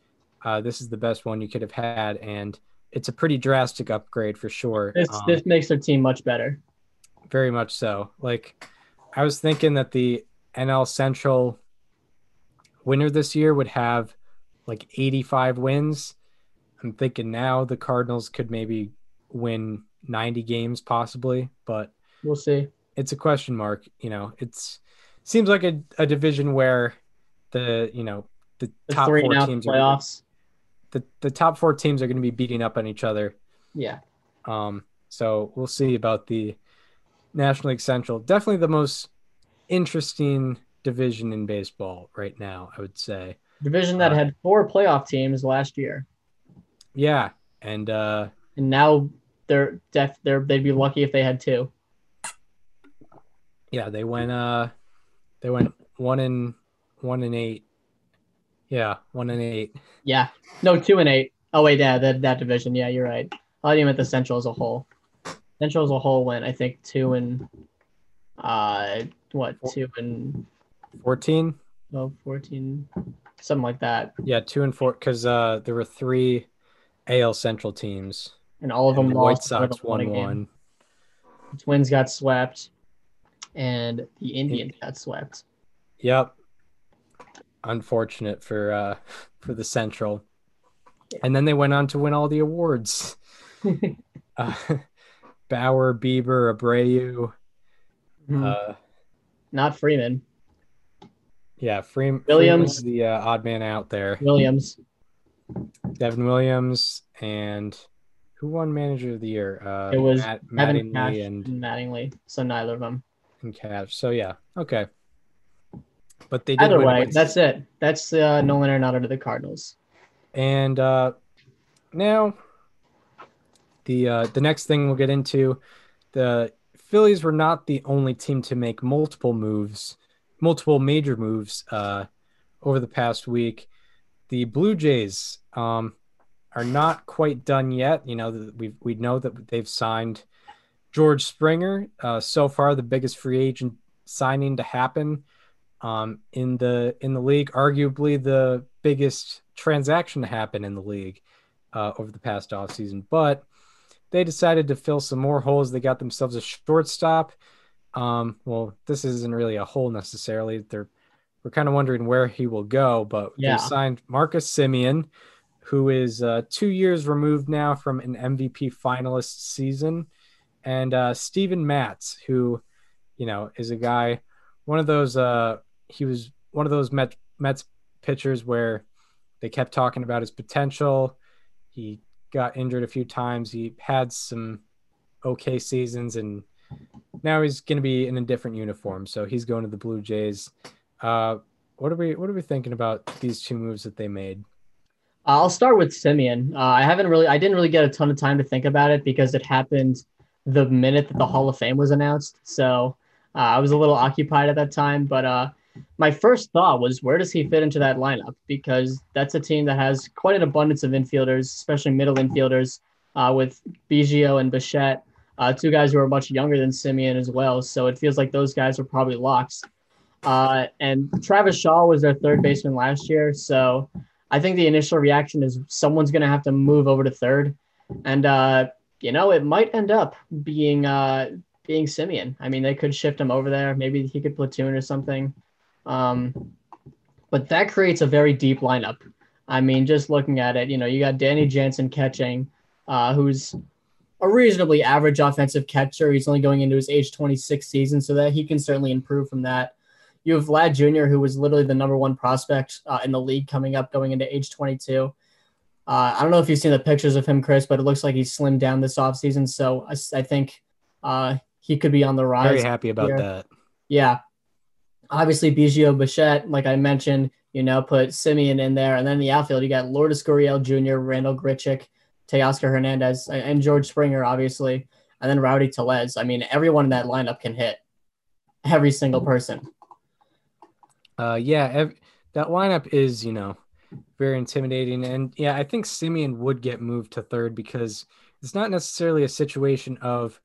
uh, this is the best one you could have had, and it's a pretty drastic upgrade for sure. This Um, this makes their team much better. very much so. Like I was thinking that the NL Central winner this year would have like 85 wins. I'm thinking now the Cardinals could maybe win 90 games possibly, but We'll see. it's a question mark, you know. It's seems like a, a division where the, you know, the, The top three four and out teams are playoffs. The, the top four teams are going to be beating up on each other. Yeah. Um, so we'll see about the National League Central. Definitely the most interesting division in baseball right now, I would say. Division that Uh, had four playoff teams last year, Yeah, and uh, and now they're def they're they'd be lucky if they had two. yeah, they went uh, they went one in one and eight. Yeah, one and eight. Yeah. No, two and eight. Oh wait, yeah, that that division. Yeah, you're right. I thought you meant the Central as a whole. Central as a whole went, I think, two and uh what, two and Fourteen. oh, 14, something like that. Yeah, two and four because uh, there were three AL Central teams. And all of them the White Sox won won a game. one. The Twins got swept, and the Indians got swept. Yep. Unfortunate for uh for the Central. And then they went on to win all the awards. uh, Bauer, Bieber, Abreu, Mhm. uh Not Freeman. yeah, Freeman Williams. Freeman's the uh, odd man out there. Williams. Devin Williams and who won manager of the year? Uh It was Matt, Matt Kevin Cash and and, Mattingly. So neither of them. and Cash. So yeah, okay. But they did Either way, that's it. That's uh, Nolan Arenado to the Cardinals. And uh, now the uh, the next thing we'll get into the Phillies were not the only team to make multiple moves, multiple major moves uh, over the past week. The Blue Jays um, are not quite done yet. You know, we we know that they've signed George Springer. Uh, so far, the biggest free agent signing to happen um, in the in the league, arguably the biggest transaction to happen in the league uh, over the past offseason. But they decided to fill some more holes. They got themselves a shortstop. Um, well, this isn't really a hole necessarily. They're we're kind of wondering where he will go, but Yeah. they signed Marcus Semien, who is uh, two years removed now from an MVP finalist season, and uh, Steven Matz, who, you know, is a guy, one of those. Uh, he was one of those Met, Mets pitchers where they kept talking about his potential. He got injured a few times. He had some okay seasons, and now he's going to be in a different uniform. So he's going to the Blue Jays. Uh, what are we What are we thinking about these two moves that they made? I'll start with Semien. Uh, I haven't really, I didn't really get a ton of time to think about it because it happened the minute that the Hall of Fame was announced. So Uh, I was a little occupied at that time, but uh, my first thought was, where does he fit into that lineup? Because that's a team that has quite an abundance of infielders, especially middle infielders, uh, with Biggio and Bichette, uh, two guys who are much younger than Semien as well. So it feels like those guys are probably locks. Uh, and Travis Shaw was their third baseman last year, so I think the initial reaction is someone's going to have to move over to third, and uh, you know it might end up being uh, being Semien. I mean, they could shift him over there. Maybe he could platoon or something. Um, but that creates a very deep lineup. I mean, just looking at it, you know, you got Danny Jansen catching, uh, who's a reasonably average offensive catcher. He's only going into his age 26 season, so that he can certainly improve from that. You have Vlad Jr., who was literally the number one prospect uh, in the league coming up, going into age 22. Uh, I don't know if you've seen the pictures of him, Chris, but it looks like he's slimmed down this offseason. So I, I think uh, he could be on the rise. Very happy about here. that. Yeah. Obviously, Biggio Bichette, like I mentioned, you know, put Semien in there. And then the outfield, you got Lourdes Gurriel Jr., Randall Grichuk, Teoscar Hernandez, and George Springer, obviously. And then Rowdy Tellez. I mean, everyone in that lineup can hit. Every single person. Uh, yeah, ev- that lineup is, you know, very intimidating. And yeah, I think Semien would get moved to third because it's not necessarily a situation of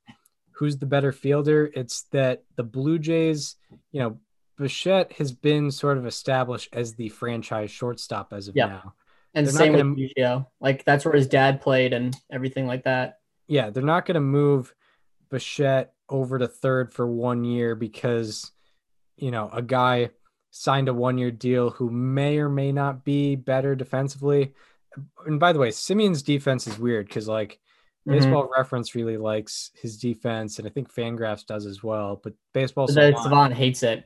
who's the better fielder. It's that the Blue Jays, you know, Bichette has been sort of established as the franchise shortstop as of Yeah. now. And They're same gonna- with Biggio. Like that's where his dad played and everything like that. Yeah, they're not going to move Bichette over to third for one year because, you know, a guy signed a one year deal who may or may not be better defensively. And by the way, Semien's defense is weird because, like, Mhm. Baseball Reference really likes his defense, and I think Fangraphs does as well. But Baseball Savant Savant hates it.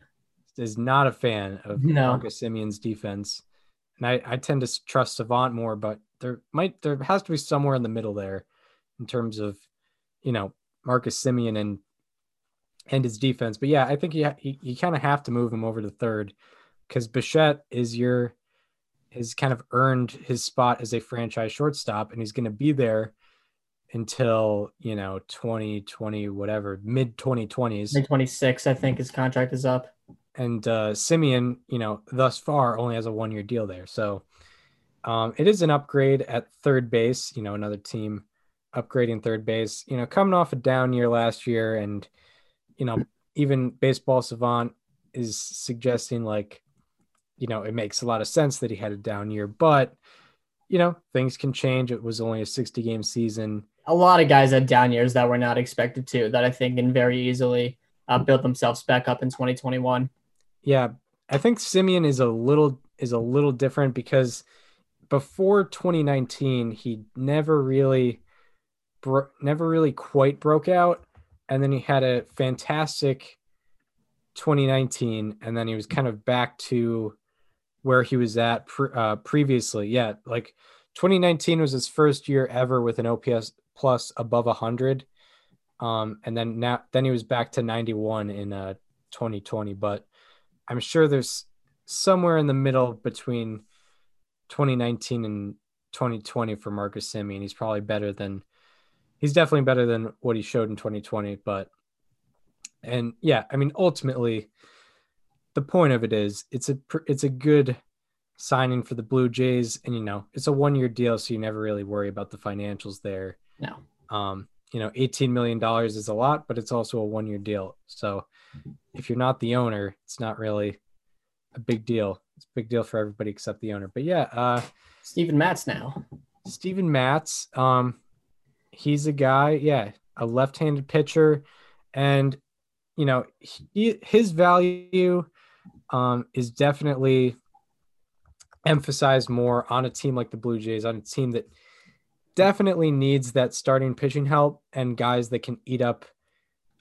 Is not a fan of No. Marcus Semien's defense, and I, I tend to trust Savant more. But there might there has to be somewhere in the middle there, in terms of, you know, Marcus Semien and and his defense. But yeah, I think you you, you kind of have to move him over to third because Bichette is your has kind of earned his spot as a franchise shortstop, and he's going to be there until you know 2020 whatever mid 2020s 26, I think his contract is up. And uh, Semien, you know, thus far only has a one year deal there. So um, it is an upgrade at third base, you know, another team upgrading third base, you know, coming off a down year last year. And, you know, even Baseball Savant is suggesting like, you know, it makes a lot of sense that he had a down year, but, you know, things can change. It was only a 60 game season. A lot of guys had down years that were not expected to, that I think can very easily uh, build themselves back up in 2021. Yeah, I think Semien is a little is a little different because before 2019 he never really bro- never really quite broke out and then he had a fantastic 2019 and then he was kind of back to where he was at pre- uh, previously. Yeah, like 2019 was his first year ever with an OPS plus above 100. Um, and then now then he was back to 91 in uh 2020, but I'm sure there's somewhere in the middle between 2019 and 2020 for Marcus Semien. He's probably better than he's definitely better than what he showed in 2020, but and yeah, I mean ultimately the point of it is it's a it's a good signing for the Blue Jays and you know, it's a one-year deal so you never really worry about the financials there. No. Um, you know, 18 million dollars is a lot, but it's also a one-year deal. So if you're not the owner, it's not really a big deal. It's a big deal for everybody except the owner. But yeah, uh Steven Matz now. Steven Matz, um, he's a guy, yeah, a left-handed pitcher, and you know, he, his value um, is definitely emphasized more on a team like the Blue Jays, on a team that definitely needs that starting pitching help and guys that can eat up,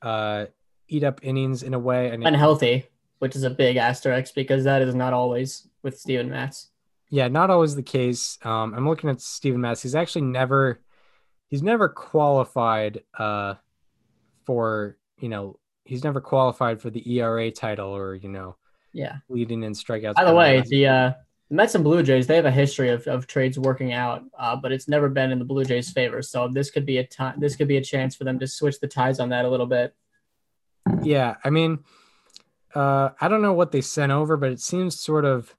uh, eat up innings in a way. And unhealthy, which is a big asterisk because that is not always with Steven Matz. Yeah, not always the case. Um, I'm looking at Steven Matz. He's actually never, he's never qualified uh, for, you know, he's never qualified for the ERA title or, you know, Yeah. leading in strikeouts. By the way, the uh, the Mets and Blue Jays they have a history of, of trades working out, uh, but it's never been in the Blue Jays' favor. So this could be a time. This could be a chance for them to switch the ties on that a little bit. Yeah, I mean, uh, I don't know what they sent over, but it seems sort of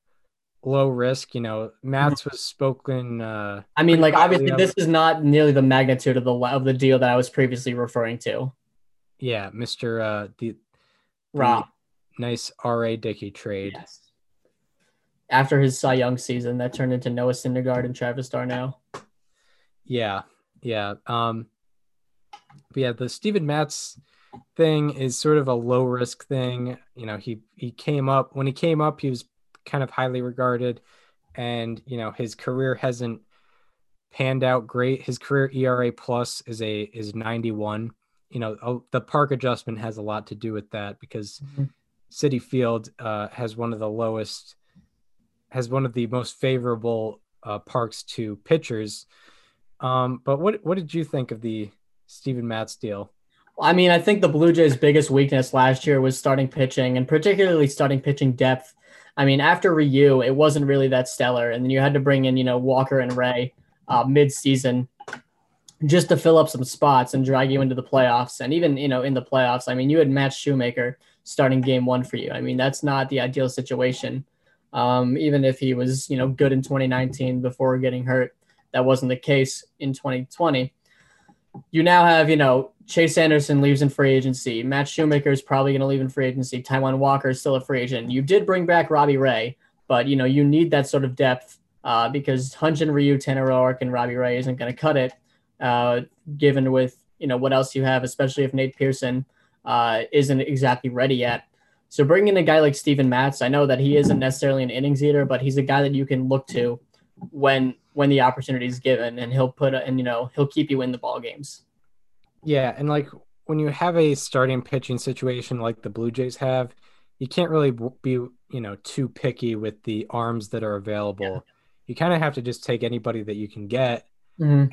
low risk. You know, Matz was spoken. Uh, I mean, like obviously, of- this is not nearly the magnitude of the of the deal that I was previously referring to. yeah, Mister uh, the, the Rob, nice R.A. Dickey trade. yes. After his Cy Young season, that turned into Noah Syndergaard and Travis d'Arnaud. Yeah, yeah. Um, but yeah, the Steven Matz thing is sort of a low risk thing. You know, he he came up when he came up, he was kind of highly regarded, and you know his career hasn't panned out great. His career ERA plus is a is ninety one. You know, oh, the park adjustment has a lot to do with that because Mhm. Citi Field uh, has one of the lowest, has one of the most favorable uh, parks to pitchers. Um, but what what did you think of the Steven Matz deal? I mean, I think the Blue Jays' biggest weakness last year was starting pitching and particularly starting pitching depth. I mean, after Ryu, it wasn't really that stellar. And then you had to bring in, you know, Walker and Ray uh, mid season just to fill up some spots and drag you into the playoffs. And even, you know, in the playoffs, I mean, you had Matt Shoemaker starting game one for you. I mean, that's not the ideal situation. Um, even if he was, you know, good in 2019 before getting hurt, that wasn't the case in 2020 you now have, you know, Chase Anderson leaves in free agency. Matt Shoemaker is probably going to leave in free agency. Taijuan Walker is still a free agent. You did bring back Robbie Ray, but you know you need that sort of depth uh, because Hyun-jin Ryu, Tanner Roark, and Robbie Ray isn't going to cut it. Uh, given with you know what else you have, especially if Nate Pearson uh, isn't exactly ready yet. So bringing in a guy like Steven Matz, I know that he isn't necessarily an innings eater, but he's a guy that you can look to when when the opportunity is given, and he'll put a, and you know he'll keep you in the ball games. Yeah, and like when you have a starting pitching situation like the Blue Jays have, you can't really be you know too picky with the arms that are available. You kind of have to just take anybody that you can get,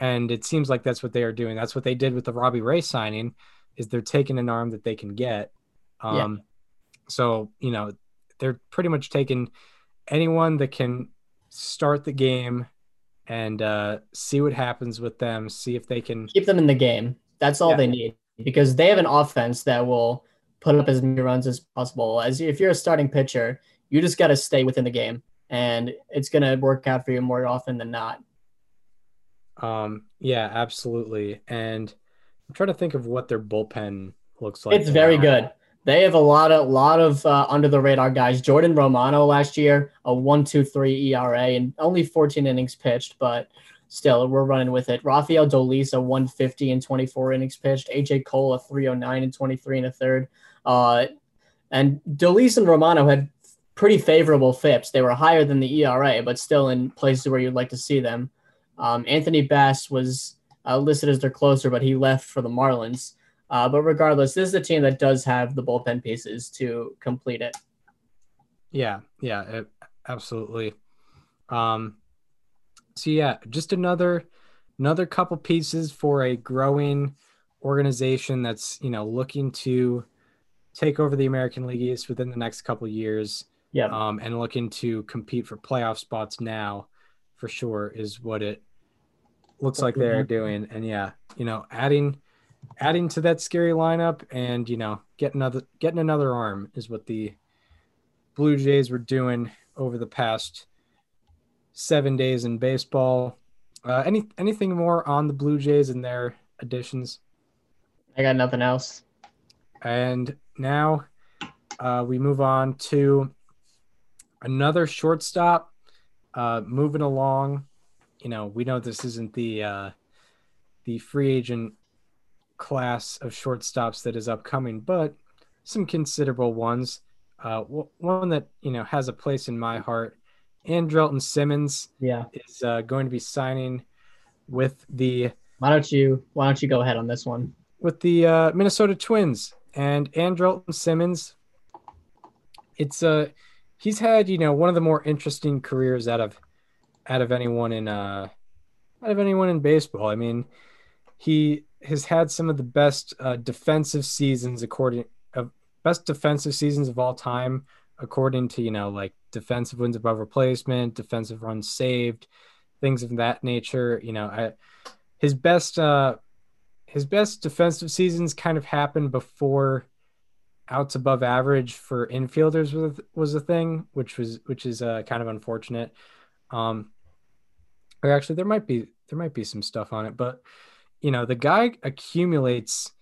and it seems like that's what they are doing. That's what they did with the Robbie Ray signing, is they're taking an arm that they can get. Yeah. Um, so you know they're pretty much taking anyone that can start the game and uh, see what happens with them. See if they can. keep them in the game. That's all Yeah. they need because they have an offense that will put up as many runs as possible. As if you're a starting pitcher, you just got to stay within the game, and it's gonna work out for you more often than not. Um, yeah, absolutely. And I'm trying to think of what their bullpen looks like. it's very good. They have a lot of lot of uh, under the radar guys. Jordan Romano last year, a one two three ERA and only 14 innings pitched, but still we're running with it. Rafael Dolis a 150 and 24 innings pitched. AJ Cole a 309 and 23 and a third. Uh, and Dolis and Romano had pretty favorable FIPS. They were higher than the ERA, but still in places where you'd like to see them. Um, Anthony Bass was uh, listed as their closer, but he left for the Marlins. Uh, but regardless, this is a team that does have the bullpen pieces to complete it. Yeah, yeah, it, absolutely. Um, so yeah, just another another couple pieces for a growing organization that's you know looking to take over the American League East within the next couple years. Yeah. um, and looking to compete for playoff spots now for sure is what it looks like they're doing and yeah you know adding adding to that scary lineup and you know getting another getting another arm is what the blue jays were doing over the past seven days in baseball uh, any anything more on the blue jays and their additions I got nothing else. and now uh, we move on to another shortstop. Uh, moving along, you know, we know this isn't the uh, the free agent class of shortstops that is upcoming, but some considerable ones. Uh, one that you know has a place in my heart. Andrelton Simmons Yeah. is uh, going to be signing with the Why don't you Why don't you go ahead on this one? with the uh, Minnesota Twins and Andrelton Simmons. It's uh he's had you know one of the more interesting careers out of out of anyone in uh out of anyone in baseball. I mean, he has had some of the best uh, defensive seasons according of best defensive seasons of all time according to you know like defensive wins above replacement, defensive runs saved, things of that nature. You know, I, his best uh his best defensive seasons kind of happened before outs above average for infielders was was a thing, which was which is uh, kind of unfortunate. Um, or actually, there might be there might be some stuff on it, but you know, the guy accumulates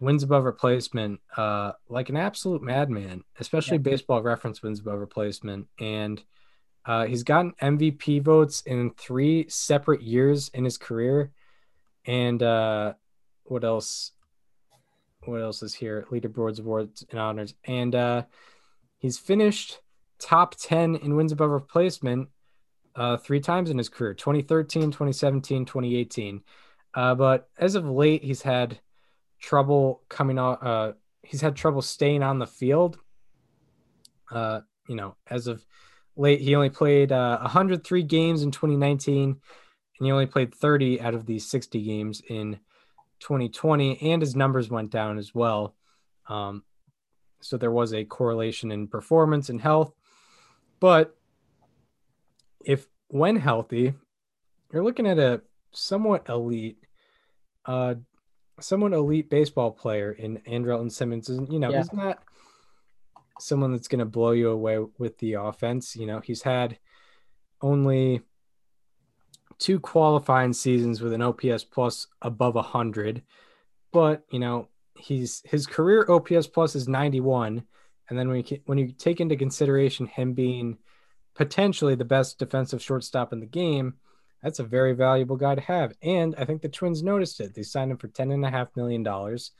wins above replacement uh, like an absolute madman, especially yeah. baseball reference wins above replacement. And uh, he's gotten MVP votes in three separate years in his career. And uh, what else? What else is here? Leaderboards, awards, and honors. And uh, he's finished top 10 in wins above replacement uh, three times in his career 2013, 2017, 2018. Uh, but as of late, he's had trouble coming out. Uh, he's had trouble staying on the field. Uh, you know, as of late, he only played uh, 103 games in 2019, and he only played 30 out of these 60 games in 2020, and his numbers went down as well. Um, so there was a correlation in performance and health. But if when healthy, you're looking at a somewhat elite uh somewhat elite baseball player in Andrelton Simmons. And you know, yeah. he's not someone that's gonna blow you away with the offense. You know, he's had only two qualifying seasons with an OPS plus above hundred, but you know, he's his career OPS plus is 91. And then when you when you take into consideration him being potentially the best defensive shortstop in the game, that's a very valuable guy to have. And I think the Twins noticed it. They signed him for ten and a half million dollars.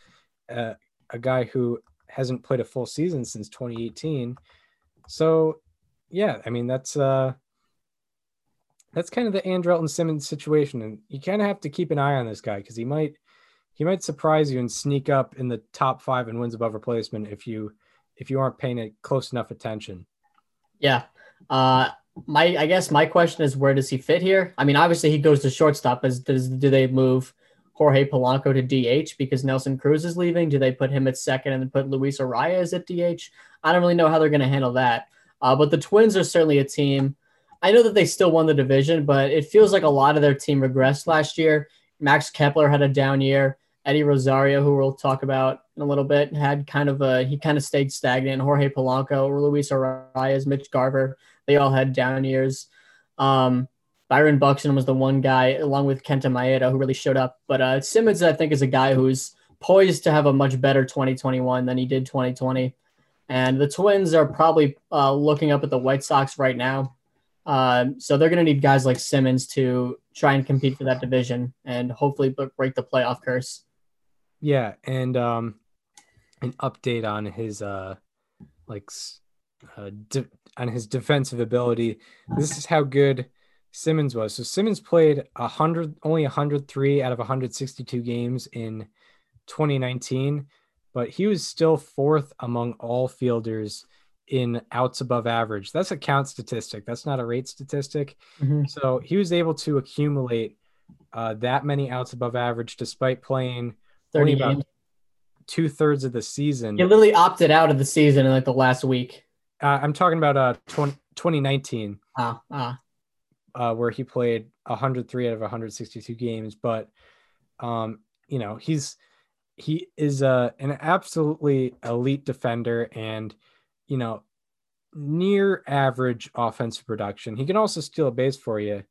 Uh, a guy who hasn't played a full season since 2018. So, yeah, I mean that's uh, that's kind of the Andrelton Simmons situation, and you kind of have to keep an eye on this guy because he might he might surprise you and sneak up in the top five and wins above replacement if you if you aren't paying it close enough attention. Yeah. Uh, my I guess my question is where does he fit here? I mean, obviously he goes to shortstop. As does do they move Jorge Polanco to DH because Nelson Cruz is leaving? Do they put him at second and then put Luis Arraez at DH? I don't really know how they're going to handle that. Uh, but the Twins are certainly a team. I know that they still won the division, but it feels like a lot of their team regressed last year. Max Kepler had a down year. Eddie Rosario, who we'll talk about in a little bit, had kind of a he kind of stayed stagnant. Jorge Polanco, or Luis Arraez, Mitch Garver they all had down years. Um, Byron Buxton was the one guy, along with Kenta Maeda, who really showed up. But uh, Simmons, I think, is a guy who's poised to have a much better 2021 than he did 2020. And the Twins are probably uh, looking up at the White Sox right now. Um, so they're going to need guys like Simmons to try and compete for that division and hopefully break the playoff curse. Yeah, and um, an update on his uh, like uh, on his defensive ability. This is how good Simmons was. So Simmons played 100 only 103 out of 162 games in 2019, but he was still fourth among all fielders in outs above average. That's a count statistic. That's not a rate statistic. Mm-hmm. So he was able to accumulate uh, that many outs above average despite playing 30 games. Two thirds of the season. He literally opted out of the season in like the last week. Uh, I'm talking about uh 20, 2019. Ah, ah. Uh, where he played 103 out of 162 games, but um, you know, he's he is uh, an absolutely elite defender and you know, near average offensive production. He can also steal a base for you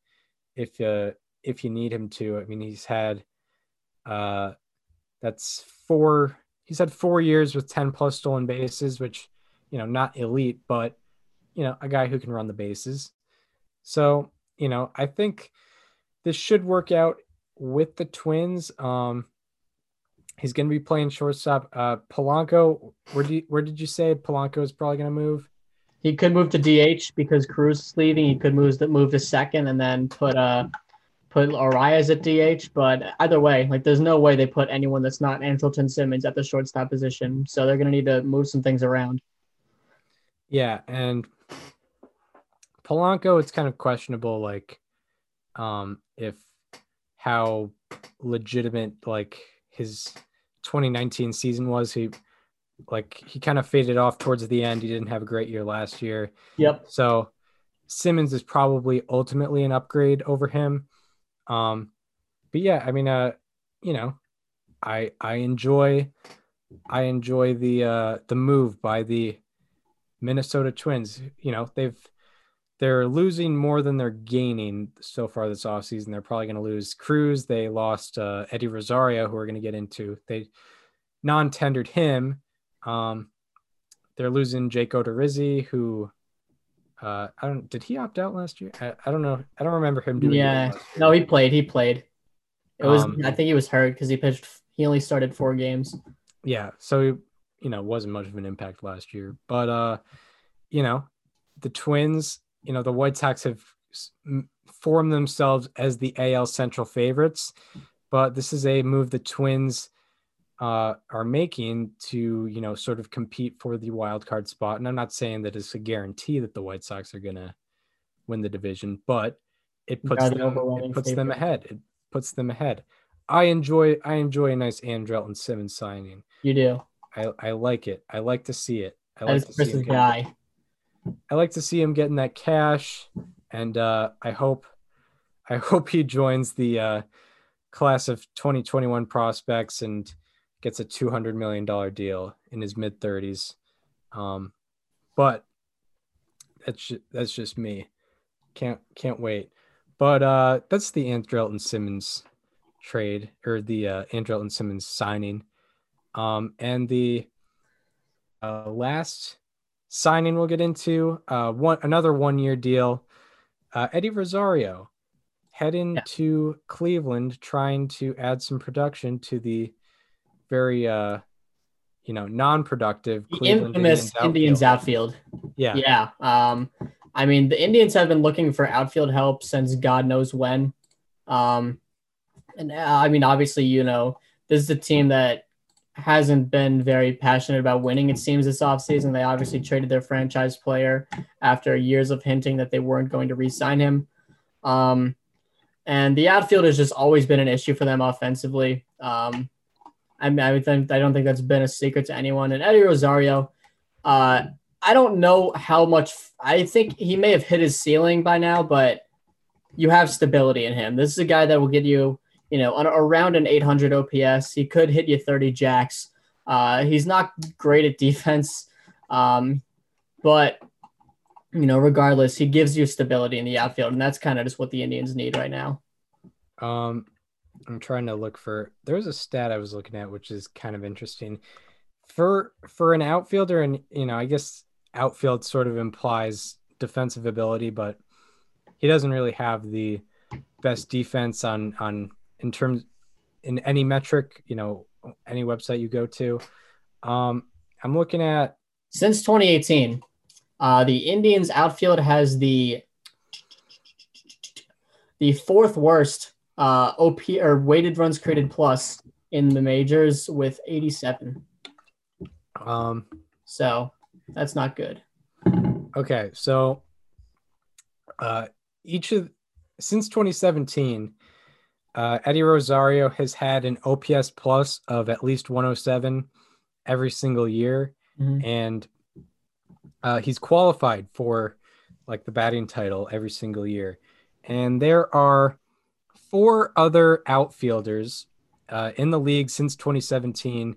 if uh if you need him to. I mean, he's had uh that's four he's had four years with 10 plus stolen bases, which you know, not elite, but you know, a guy who can run the bases. So, you know, I think this should work out with the Twins. Um, he's going to be playing shortstop. Uh, Polanco, where do you, where did you say Polanco is probably going to move? He could move to DH because Cruz is leaving. He could move to move to second and then put uh put Arraez at DH. But either way, like there's no way they put anyone that's not Andrelton Simmons at the shortstop position. So they're going to need to move some things around. Yeah, and Polanco, it's kind of questionable, like, um, if how legitimate like his 2019 season was. He like he kind of faded off towards the end. He didn't have a great year last year. Yep. So Simmons is probably ultimately an upgrade over him. Um, but yeah, I mean, uh, you know, I I enjoy I enjoy the uh, the move by the Minnesota Twins. You know, they've they're losing more than they're gaining so far this offseason. They're probably going to lose Cruz. They lost uh, Eddie Rosario, who we're going to get into. They non-tendered him. Um, they're losing Jake Odorizzi, who uh, I don't. Did he opt out last year? I, I don't know. I don't remember him doing. Yeah, it last year. no, he played. He played. It was. Um, I think he was hurt because he pitched. He only started four games. yeah so you know wasn't much of an impact last year. But uh you know the twins you know the white sox have formed themselves as the al central favorites but this is a move the twins uh are making to you know sort of compete for the wild card spot. And i'm not saying that it's a guarantee that the white sox are gonna win the division but it puts them, it puts them ahead. It puts them ahead. I enjoy i enjoy a nice andrelton simmons signing. You do. I, I like it. I like to see it. I like to see him guy. I like to see him getting that cash, and uh, I hope I hope he joins the uh, class of 2021 prospects and gets a 200 million dollar deal in his mid 30s. Um, but that's ju- that's just me. Can't can't wait. But uh, that's the Andrelton Simmons trade or the uh, Andrelton Simmons signing. Um, and the uh, last signing we'll get into uh, one another one year deal. Uh, Eddie Rosario heading Yeah. to Cleveland, trying to add some production to the very uh, you know non-productive The Cleveland infamous Indians outfield. Yeah, Yeah. Um, I mean, the Indians have been looking for outfield help since God knows when. Um, and uh, I mean, obviously, you know, this is a team that hasn't been very passionate about winning, it seems, this offseason. They obviously traded their franchise player after years of hinting that they weren't going to re sign him. Um, and the outfield has just always been an issue for them offensively. Um, I mean, I, think, I don't think that's been a secret to anyone. And Eddie Rosario, uh, I don't know how much. I think he may have hit his ceiling by now, but you have stability in him. This is a guy that will get you, you know, on, around an 800 OPS. He could hit you 30 jacks. Uh, he's not great at defense, um, but you know, regardless, he gives you stability in the outfield, and that's kind of just what the Indians need right now. Um, I'm trying to look for. There was a stat I was looking at, which is kind of interesting. For for an outfielder, and you know, I guess outfield sort of implies defensive ability, but he doesn't really have the best defense on on in terms in any metric. You know, any website you go to. Um, I'm looking at Since 2018, uh, the Indians outfield has the the fourth worst uh, OP or weighted runs created plus in the majors with 87. um, So that's not good. Okay, so uh, each of since 2017, uh, Eddie Rosario has had an OPS plus of at least 107 every single year, Mhm. and uh, he's qualified for like the batting title every single year. And there are four other outfielders uh, in the league since 2017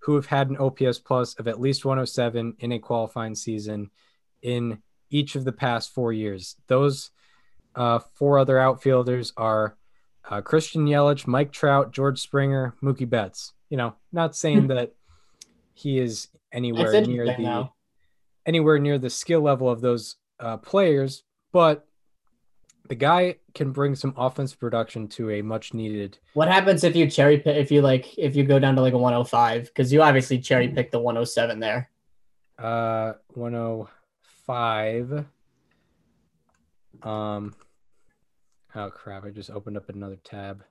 who have had an OPS plus of at least 107 in a qualifying season in each of the past four years. Those uh, four other outfielders are uh, Christian Yelich, Mike Trout, George Springer, Mookie Betts. You know, not saying that he is anywhere near the though. anywhere near the skill level of those uh, players, but the guy can bring some offensive production to a much needed. What happens if you cherry pick if you like if you go down to like a 105 because you obviously cherry picked the 107 there. Uh, 105. Um, oh crap! I just opened up another tab.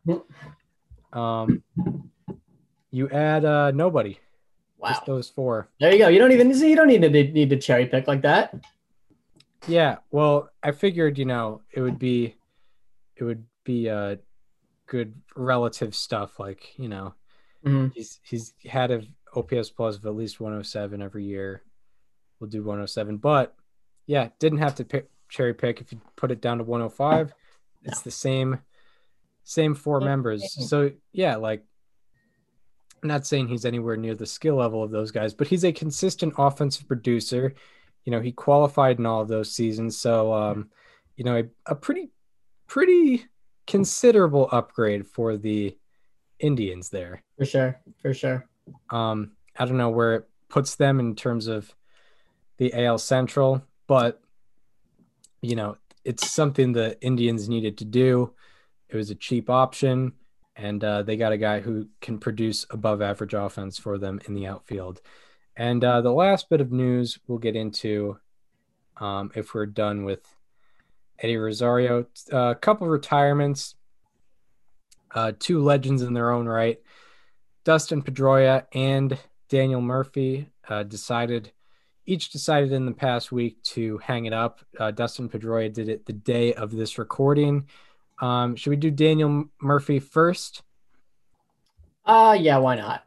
Um, you add uh nobody. Wow. Just those four. There you go. You don't even you don't need to need to cherry pick like that. Yeah. Well, I figured you know it would be, it would be uh, good relative stuff like you know Mhm. he's he's had a OPS plus of at least 107 every year. We'll do 107, but yeah, didn't have to pick cherry pick. If you put it down to 105, it's the same same four Yeah. members. So yeah, like I'm not saying he's anywhere near the skill level of those guys, but he's a consistent offensive producer. You know, he qualified in all of those seasons, so um, you know, a, a pretty pretty considerable upgrade for the Indians there. For sure, for sure. Um, I don't know where it puts them in terms of the AL Central, but you know, it's something the Indians needed to do. It was a cheap option, and uh, they got a guy who can produce above average offense for them in the outfield. And uh, the last bit of news we'll get into um, if we're done with Eddie Rosario. Uh, a couple retirements, uh, two legends in their own right. Dustin Pedroia and Daniel Murphy uh, decided, each decided in the past week to hang it up. Uh, Dustin Pedroia did it the day of this recording. Um, should we do Daniel Murphy first? Uh yeah, why not?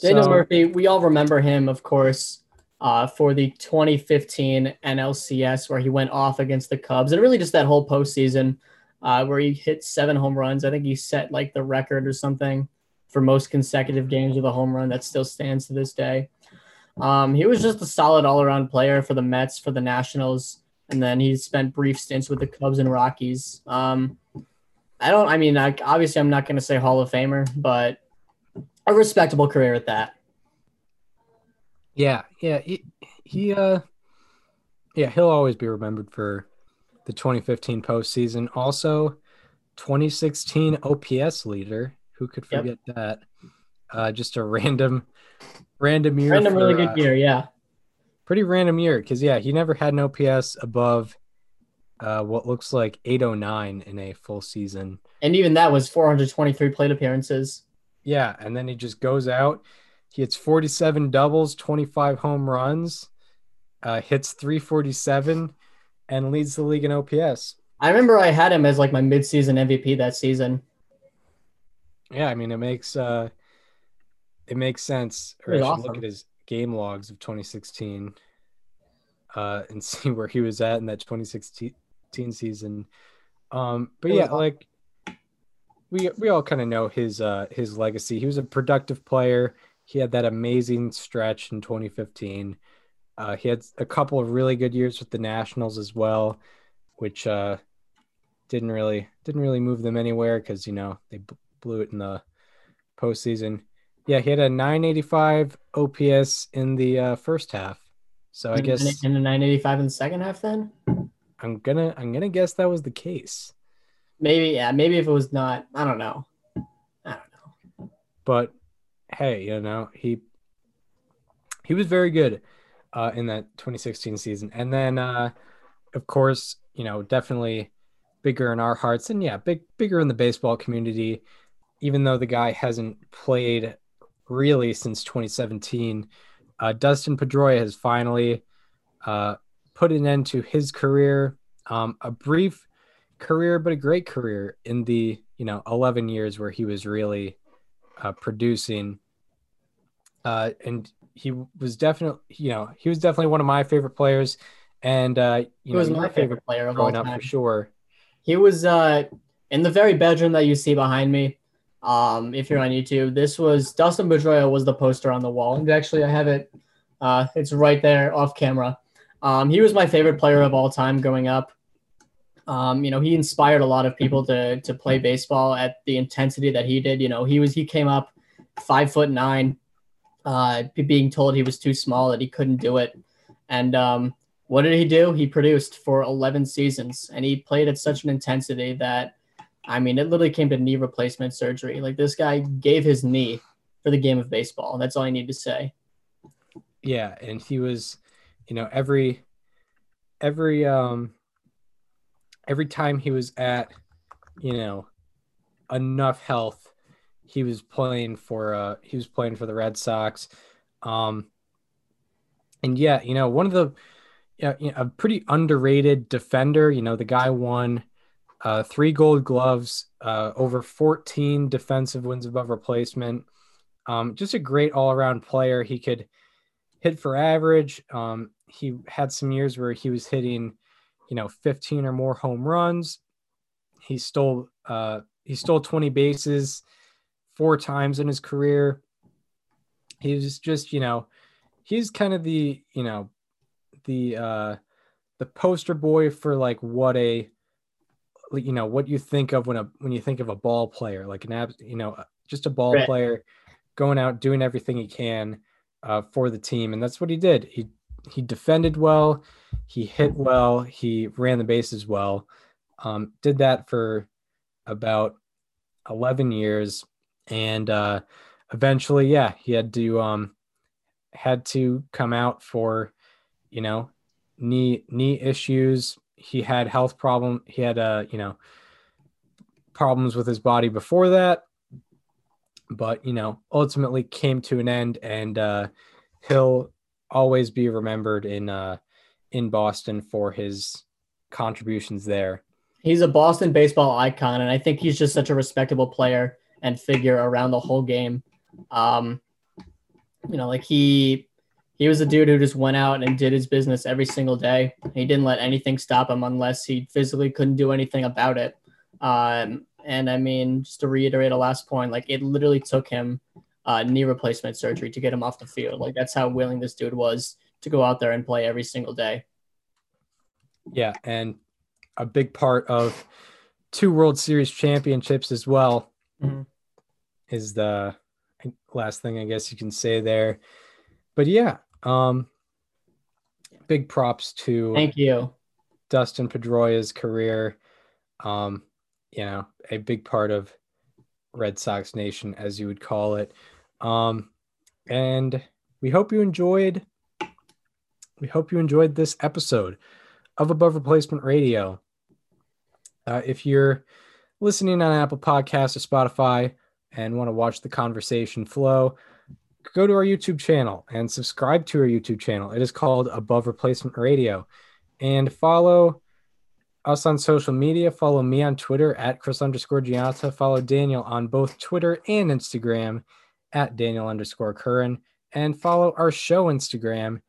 Daniel So- Murphy, we all remember him, of course, uh, for the 2015 NLCS where he went off against the Cubs, and really just that whole postseason uh, where he hit seven home runs. I think he set like the record or something for most consecutive games with a home run that still stands to this day. Um, he was just a solid all-around player for the Mets, for the Nationals, and then he spent brief stints with the Cubs and Rockies. Um, I don't. I mean, I, obviously, I'm not going to say Hall of Famer, but a respectable career at that. Yeah, yeah, he, he uh yeah, he'll always be remembered for the 2015 postseason. Also, 2016 OPS leader. Who could Yep. forget that? Uh just a random random year. Random, really good uh, year. Yeah. Pretty random year cuz yeah, he never had an OPS above uh what looks like 809 in a full season. And even that was 423 plate appearances. Yeah, and then he just goes out. He hits 47 doubles, 25 home runs, uh, hits 347, and leads the league in OPS. I remember I had him as like my midseason MVP that season. Yeah, I mean it makes uh, it makes sense. Or I Pretty should awesome. look at his game logs of 2016, uh, and see where he was at in that 2016 season. Um, but yeah, like we we all kind of know his uh his legacy. He was a productive player. He had that amazing stretch in 2015. Uh, he had a couple of really good years with the Nationals as well, which uh, didn't really didn't really move them anywhere because you know they b- blew it in the postseason. Yeah, he had a 985 OPS in the uh, first half. So I guess in the 985 in the second half. Then I'm gonna I'm gonna guess that was the case. maybe yeah, maybe if it was not, I don't know. I don't know. but hey, you know, he he was very good uh, in that 2016 season. And then uh, of course, you know, definitely bigger in our hearts and yeah, big bigger in the baseball community even though the guy hasn't played really since 2017. Uh, Dustin Pedroia has finally uh, put an end to his career. Um, a brief career, but a great career in the you know 11 years where he was really uh, producing. Uh, and he was definitely, you know, he was definitely one of my favorite players, and uh, you He know, was my favorite player of all time. for sure. He was uh, in the very bedroom that you see behind me. Um, if you're on YouTube, this was Dustin Pedroia was the poster on the wall, and actually I have it. Uh, it's right there off camera. Um, he was my favorite player of all time growing up. Um, you know, he inspired a lot of people to to play baseball at the intensity that he did. You know, he was he came up five foot nine, uh, being told he was too small that he couldn't do it, and um, what did he do? He produced for 11 seasons and he played at such an intensity that, I mean, it literally came to knee replacement surgery. Like this guy gave his knee for the game of baseball. That's all I need to say. Yeah, and he was, you know, every every um every time he was at, you know, enough health, he was playing for uh he was playing for the Red Sox. Um and yeah, you know, one of the you know, a pretty underrated defender, you know, the guy won uh 3 gold gloves, uh over 14 defensive wins above replacement. Um just a great all-around player. He could hit for average. Um, he had some years where he was hitting, you know, 15 or more home runs. He stole uh, he stole 20 bases four times in his career. He was just, you know, he's kind of the, you know, the uh the poster boy for like what a you know what you think of when a when you think of a ball player like an ab you know just a ball Right. player going out doing everything he can uh, for the team and that's what he did he he defended well he hit well he ran the bases well um, did that for about 11 years and uh, eventually yeah he had to um had to come out for you know knee knee issues he had health problem he had uh you know problems with his body before that but you know ultimately came to an end and uh he'll always be remembered in uh in Boston for his contributions there He's a Boston baseball icon, and I think he's just such a respectable player and figure around the whole game. Um, you know, like he he was a dude who just went out and did his business every single day. He didn't let anything stop him unless he physically couldn't do anything about it. Um, and I mean, just to reiterate a last point, like it literally took him uh, knee replacement surgery to get him off the field. Like that's how willing this dude was to go out there and play every single day. yeah and a big part of two world series championships as well Mhm. is the last thing i guess you can say there but yeah um big props to Thank you. Dustin Pedroia's career. Um, you know, a big part of Red Sox Nation, as you would call it. Um, and we hope you enjoyed. We hope you enjoyed this episode of Above Replacement Radio. Uh, if you're listening on Apple Podcasts or Spotify and want to watch the conversation flow, go to our YouTube channel and subscribe to our YouTube channel. It is called Above Replacement Radio and follow us on social media. Follow me on Twitter at Chris underscore Gianta. Follow Daniel on both Twitter and Instagram at Daniel underscore Curran. And follow our show Instagram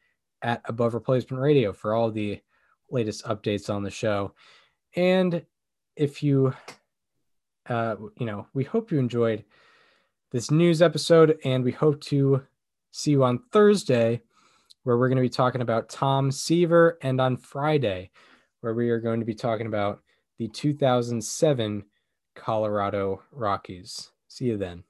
at Above Replacement Radio for all the latest updates on the show. And if you, uh, you know, we hope you enjoyed this news episode, and we hope to see you on Thursday where we're going to be talking about Tom Seaver, and on Friday, where we are going to be talking about the 2007 Colorado Rockies. See you then.